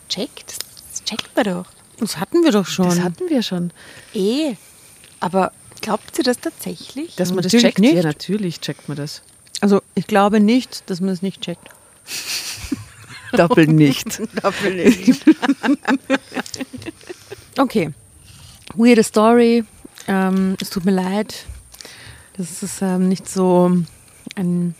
D: checkt? Das checkt man doch.
B: Das hatten wir doch schon.
E: Das hatten wir schon.
D: Eh. Aber glaubt ihr das tatsächlich?
E: Dass man das
B: Natürlich
E: checkt?
B: nicht.
E: Ja, natürlich checkt man das.
B: also ich glaube nicht, dass man es nicht checkt.
E: Doppel nicht. (laughs) (laughs)
B: Okay. Weirde Story. Ähm, es tut mir leid. Das ist ähm, nicht so ein.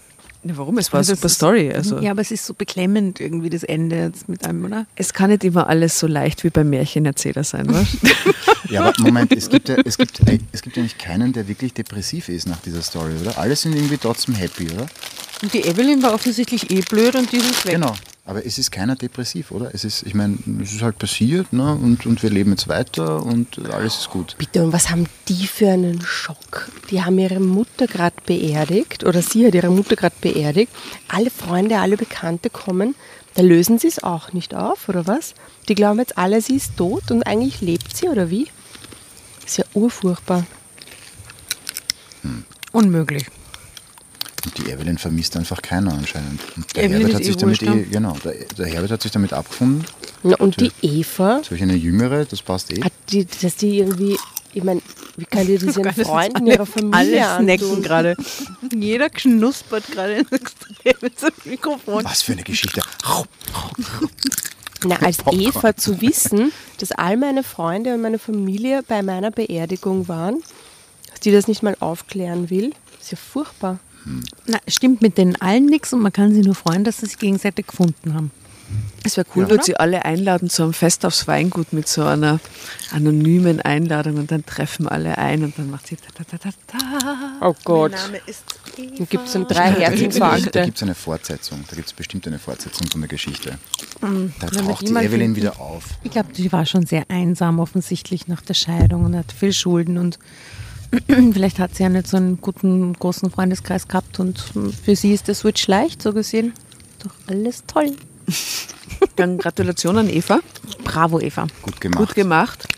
E: Ja, warum? Es war
B: Also
E: eine super Story. Also.
B: Ja, aber es ist so beklemmend irgendwie das Ende jetzt mit einem, oder?
E: Es kann nicht immer alles so leicht wie beim Märchenerzähler sein, was? (laughs)
A: Ja, aber Moment, es gibt ja, es gibt, äh, es gibt ja nicht keinen, der wirklich depressiv ist nach dieser Story, oder? Alle sind irgendwie trotzdem happy, oder?
B: Und die Evelyn war offensichtlich eh blöd und die ist weg.
A: Genau. Aber es ist keiner depressiv, oder? Es ist, ich meine, es ist halt passiert, ne? Und, und wir leben jetzt weiter und alles ist gut.
D: Bitte, und was haben die für einen Schock? Die haben ihre Mutter gerade beerdigt oder sie hat ihre Mutter gerade beerdigt. Alle Freunde, alle Bekannte kommen. Da lösen sie es auch nicht auf, oder was? Die glauben jetzt alle, sie ist tot und eigentlich lebt sie, oder wie? Ist ja urfurchtbar.
B: Unmöglich.
A: Und die Evelyn vermisst einfach keiner anscheinend. Und der
B: Evelyn
A: Herbert hat sich
B: eh
A: damit eh, genau, der, der Herbert hat sich damit abgefunden.
D: Na, und die Eva,
A: Solch eine Jüngere, das passt eh.
D: hat die, dass die irgendwie, ich meine, wie kann die das (laughs) ihren Freunden,
B: alle-
D: ihrer Familie
B: Alle snacken gerade. (laughs) Jeder knuspert gerade mit so einem Mikrofon.
A: Was für eine Geschichte.
D: Na, als Eva zu wissen, dass all meine Freunde und meine Familie bei meiner Beerdigung waren, dass die das nicht mal aufklären will, ist ja furchtbar.
B: Na, stimmt mit denen allen nichts und man kann sich nur freuen, dass sie sich gegenseitig gefunden haben.
E: Es wäre cool, würde sie alle einladen zu einem Fest aufs Weingut mit so einer anonymen Einladung und dann treffen alle ein und dann macht sie ta ta ta ta ta.
D: Oh Gott.
B: ist
D: Dann gibt es dann drei
A: Da
D: Herzinfarkte.
A: gibt es eine Fortsetzung. Da gibt es bestimmt eine Fortsetzung von der Geschichte. Da
B: Wenn wir
A: taucht
B: die
A: Evelyn
B: finden.
A: wieder auf.
B: Ich glaube, die war schon sehr einsam offensichtlich nach der Scheidung und hat viel Schulden und (clears throat) vielleicht hat sie ja nicht so einen guten, großen Freundeskreis gehabt und für sie ist der Switch leicht, so gesehen. Doch alles toll. (laughs)
E: Dann Gratulation an Eva.
B: Bravo, Eva.
A: Gut gemacht.
E: Gut gemacht.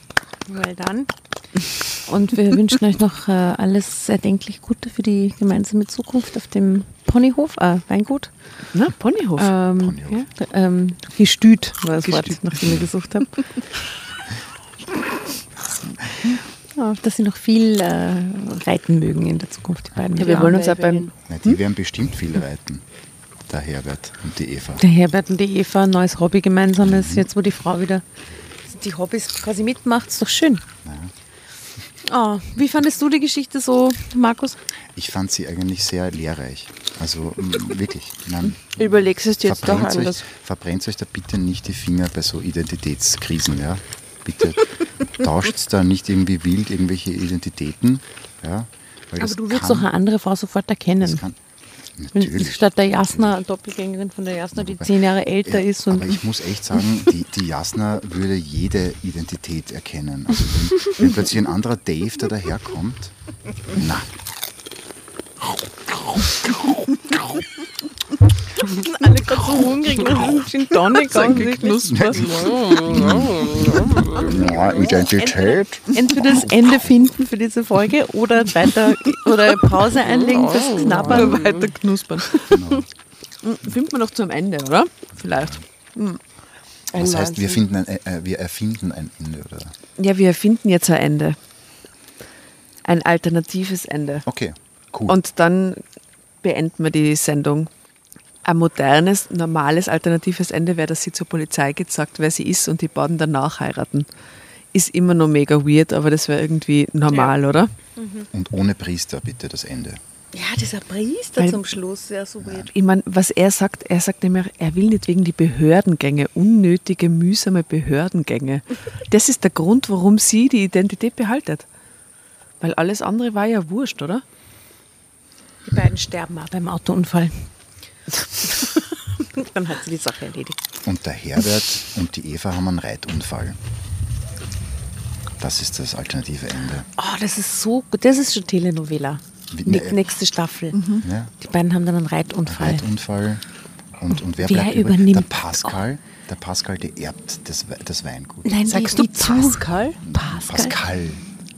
B: Well done. Und wir wünschen euch noch äh, alles erdenklich Gute für die gemeinsame Zukunft auf dem Ponyhof, äh, Weingut.
E: Na, Ponyhof.
B: Ähm,
A: Ponyhof.
B: ja, ähm, Gestüt war das Wort,
E: Gestüt.
B: nach dem ich gesucht habe. (laughs) ja, dass sie noch viel äh, reiten mögen in der Zukunft, die beiden.
E: ja, wir wollen uns auch
D: Evelyn.
E: beim
A: Na, die werden bestimmt viel reiten. Der Herbert und die Eva.
B: Der Herbert und die Eva, ein neues Hobby gemeinsames, jetzt wo die Frau wieder die Hobbys quasi mitmacht, ist doch schön. Oh, wie fandest du die Geschichte so, Markus?
A: Ich fand sie eigentlich sehr lehrreich. Also wirklich. Nein, (laughs)
D: Überlegst es dir jetzt doch
A: verbrennt, euch,
D: anders.
A: verbrennt euch da bitte nicht die Finger bei so Identitätskrisen. Ja? Bitte tauscht da nicht irgendwie wild irgendwelche Identitäten. Ja?
B: Aber du würdest
A: kann-
B: doch eine andere Frau sofort erkennen.
A: Natürlich.
B: statt der Jasna, Doppelgängerin von der Jasna, die zehn Jahre älter
A: Ja,
B: ist. Und
A: aber ich muss echt sagen, die, die Jasna würde jede Identität erkennen. Also wenn, wenn plötzlich ein anderer Dave da daherkommt, na,
B: alle gerade so hungrig und einen Gin Tonic
E: geknuspert.
A: ja, Identität.
B: Entweder das Ende finden für diese Folge oder weiter oder Pause einlegen fürs
E: Oder
B: Knabbern.
E: weiter knuspern.
A: Genau.
E: Finden wir noch zum Ende, oder? Vielleicht.
D: Ein
A: Das heißt, wir, finden ein, äh, wir erfinden ein Ende, oder?
E: Ja, wir erfinden jetzt ein Ende. Ein alternatives Ende.
A: Okay, cool.
E: Und dann beenden wir die Sendung. Ein modernes, normales, alternatives Ende wäre, dass sie zur Polizei geht, sagt, wer sie ist und die beiden danach heiraten. Ist immer noch mega weird, aber das wäre irgendwie normal, oder?
A: Und ohne Priester bitte das Ende.
B: Ja, dieser Priester
E: Weil-
B: zum Schluss, ja, so weird.
E: Ich meine, was er sagt, er sagt nämlich, er will nicht wegen die Behördengänge, unnötige, mühsame Behördengänge. (laughs) Das ist der Grund, warum sie die Identität behaltet. Weil alles andere war ja wurscht, oder?
B: Die beiden sterben auch beim Autounfall. (laughs) Dann hat sie die Sache erledigt.
A: Und der Herbert und die Eva haben einen Reitunfall. Das ist das alternative Ende.
B: Oh, das ist so gut. Das ist schon Telenovela.
A: Wie- ne-
B: Nächste Staffel.
A: Ja?
B: Die beiden haben dann einen Reitunfall.
A: Reitunfall. Und, und wer,
B: Wer
A: bleibt über?
B: übernimmt-
A: Der Pascal. Der Pascal, der erbt das, das Weingut.
B: Nein,
D: Sagst
B: die,
D: du
B: die zu-
D: Pascal?
B: Pascal.
A: Pascal.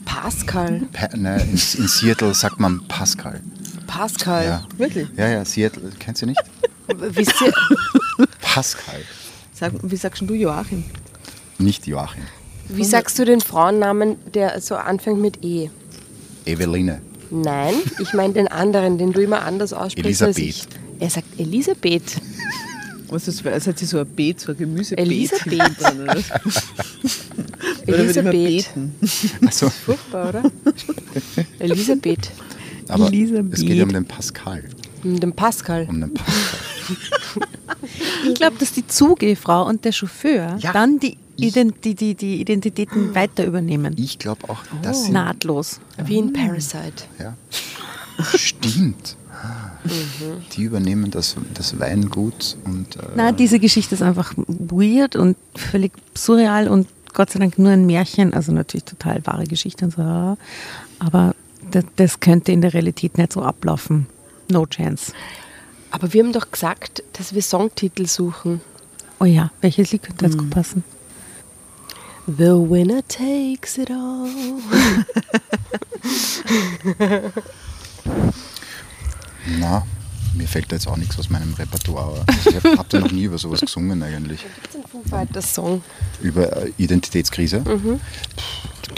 D: Pascal.
A: Pa ne, in, in Seattle sagt man Pascal.
D: Pascal.
A: Ja.
E: Wirklich?
A: Ja, ja, Seattle, kennst du nicht?
D: Wisst (laughs) ihr,
A: Pascal,
E: Sag, wie sagst du Joachim?
A: nicht Joachim.
D: wie sagst du den Frauennamen, der so anfängt mit E?
A: Eveline.
D: Nein, ich meine den anderen, den du immer anders aussprichst als ich.
A: Elisabeth.
D: Er sagt Elisabeth. (laughs)
E: Was ist das? Seid ihr so ein Beet, so ein Gemüsebeet?
D: Elisabeth.
E: dran, oder? (laughs) Oder
D: Elisabeth.
E: beten?
A: Also,
D: Furchtbar, oder? Elisabeth.
A: Aber
B: Elisabeth.
A: es geht ja um den Pascal.
D: Und den Pascal.
A: Um den Pascal. (laughs)
B: Ich glaube, dass die Zugehfrau und der Chauffeur
A: Ja.
B: dann die, Identi die, die Identitäten weiter übernehmen.
A: Ich glaube auch, dass sie.
B: Nahtlos.
D: Wie in Parasite.
A: Ja. Stimmt. Die übernehmen das, das Weingut und äh,
B: Na, diese Geschichte ist einfach weird und völlig surreal und Gott sei Dank nur ein Märchen, also natürlich total wahre Geschichte und so. Aber das, das könnte in der Realität nicht so ablaufen. No chance.
D: Aber wir haben doch gesagt, dass wir Songtitel suchen.
B: Oh ja, welches Lied könnte jetzt gut passen?
D: The winner takes it all. (laughs)
A: na, mir fällt da jetzt auch nichts aus meinem Repertoire. Also ich habe hab da noch nie über sowas gesungen eigentlich.
D: Das ist Fighters Song.
A: Über äh, Identitätskrise.
B: Du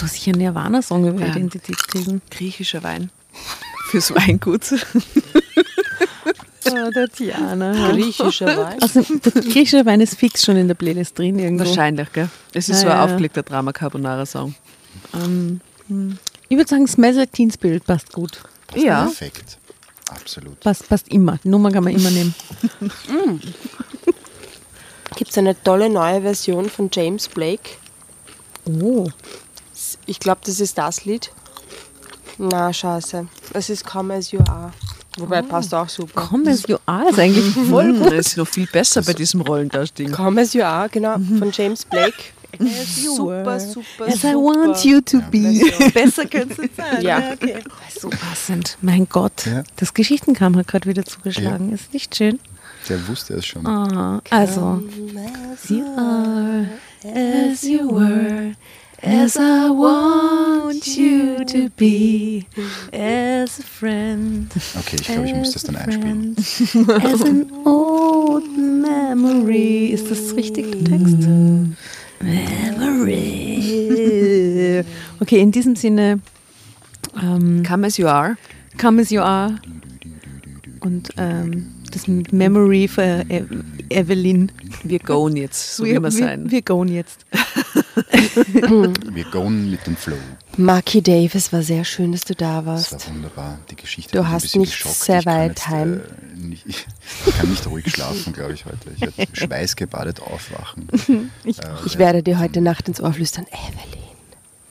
B: hast sicher einen Nirvana-Song über
E: Ja.
B: Identitätskrisen.
E: Griechischer Wein. Fürs Weingut.
B: Oh, Tatjana.
D: Griechischer Wein.
B: Also, der griechische Wein ist fix schon in der Playlist drin irgendwo.
E: Wahrscheinlich, gell? Es ist
B: Ja,
E: so ein
B: ja.
E: aufgelegter Drama Carbonara Song.
B: Ich würde sagen, Smells Like Teen Spirit passt gut.
E: Ja.
A: Perfekt. Absolut.
B: Passt, passt immer. Die Nummer kann man immer nehmen. (laughs)
D: Gibt es eine tolle neue Version von James Blake?
B: Oh.
D: Ich glaube, das ist das Lied. Na, scheiße. Es ist Come As You Are. Wobei, passt auch super.
B: Come as you are ist eigentlich (laughs) voll
E: gut. Das ist noch viel besser bei diesem Rollendarstieg.
D: Come As You Are, genau, von James Blake. Super, super,
B: As
D: super.
B: I want you to be. (laughs) Besser könnte es nicht sein.
D: Ja.
B: okay. So passend. Mein Gott.
A: Ja.
B: Das Geschichtenkram hat gerade wieder zugeschlagen. Ist nicht schön.
A: Der wusste es schon.
B: Ah, also. As you are, as you were, as I want you to be, as a friend.
A: Okay, ich glaube, ich muss das dann einspielen.
B: As an old memory. Ist das richtig der Text? Memory. Okay, in diesem Sinne, ähm,
E: Come as you are.
B: come as you are. Und ähm, das Memory für E- Evelyn.
E: Wir gehen jetzt, so wie wir sein.
B: Wir gehen jetzt. (laughs)
A: Wir gehen mit dem Flow.
D: Marky Dave, es war sehr schön, dass du da
A: Das
D: warst.
A: war wunderbar. Die Geschichte
D: Du
A: hat mich ein
D: hast
A: bisschen
D: nicht
A: geschockt.
D: sehr weit
A: jetzt,
D: heim.
A: Äh, nicht, ich kann nicht ruhig schlafen, glaube ich, heute. Ich werde (laughs) schweißgebadet aufwachen. (laughs)
B: Ich,
A: Äh,
D: Ich werde dir heute Nacht ins Ohr flüstern, Evelyn.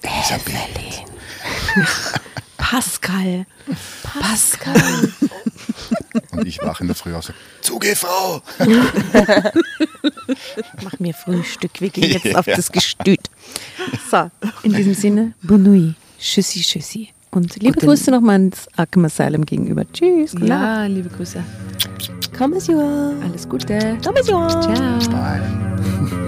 A: Elisabeth. (laughs)
B: Pascal.
D: Pascal.
A: Und ich wache in der Früh auf und sage, Zugefrau! (laughs)
B: Mach mir Frühstück. Wir gehen jetzt auf das Gestüt. So, in diesem Sinne, nuit. Tschüssi, tschüssi. Und liebe
E: Gute-
B: Grüße nochmal ans Arkham Asylum gegenüber. Tschüss.
E: Ja, liebe Grüße.
D: Come as you are.
B: Alles Gute.
D: Come as you are.
B: Ciao.
A: Bye.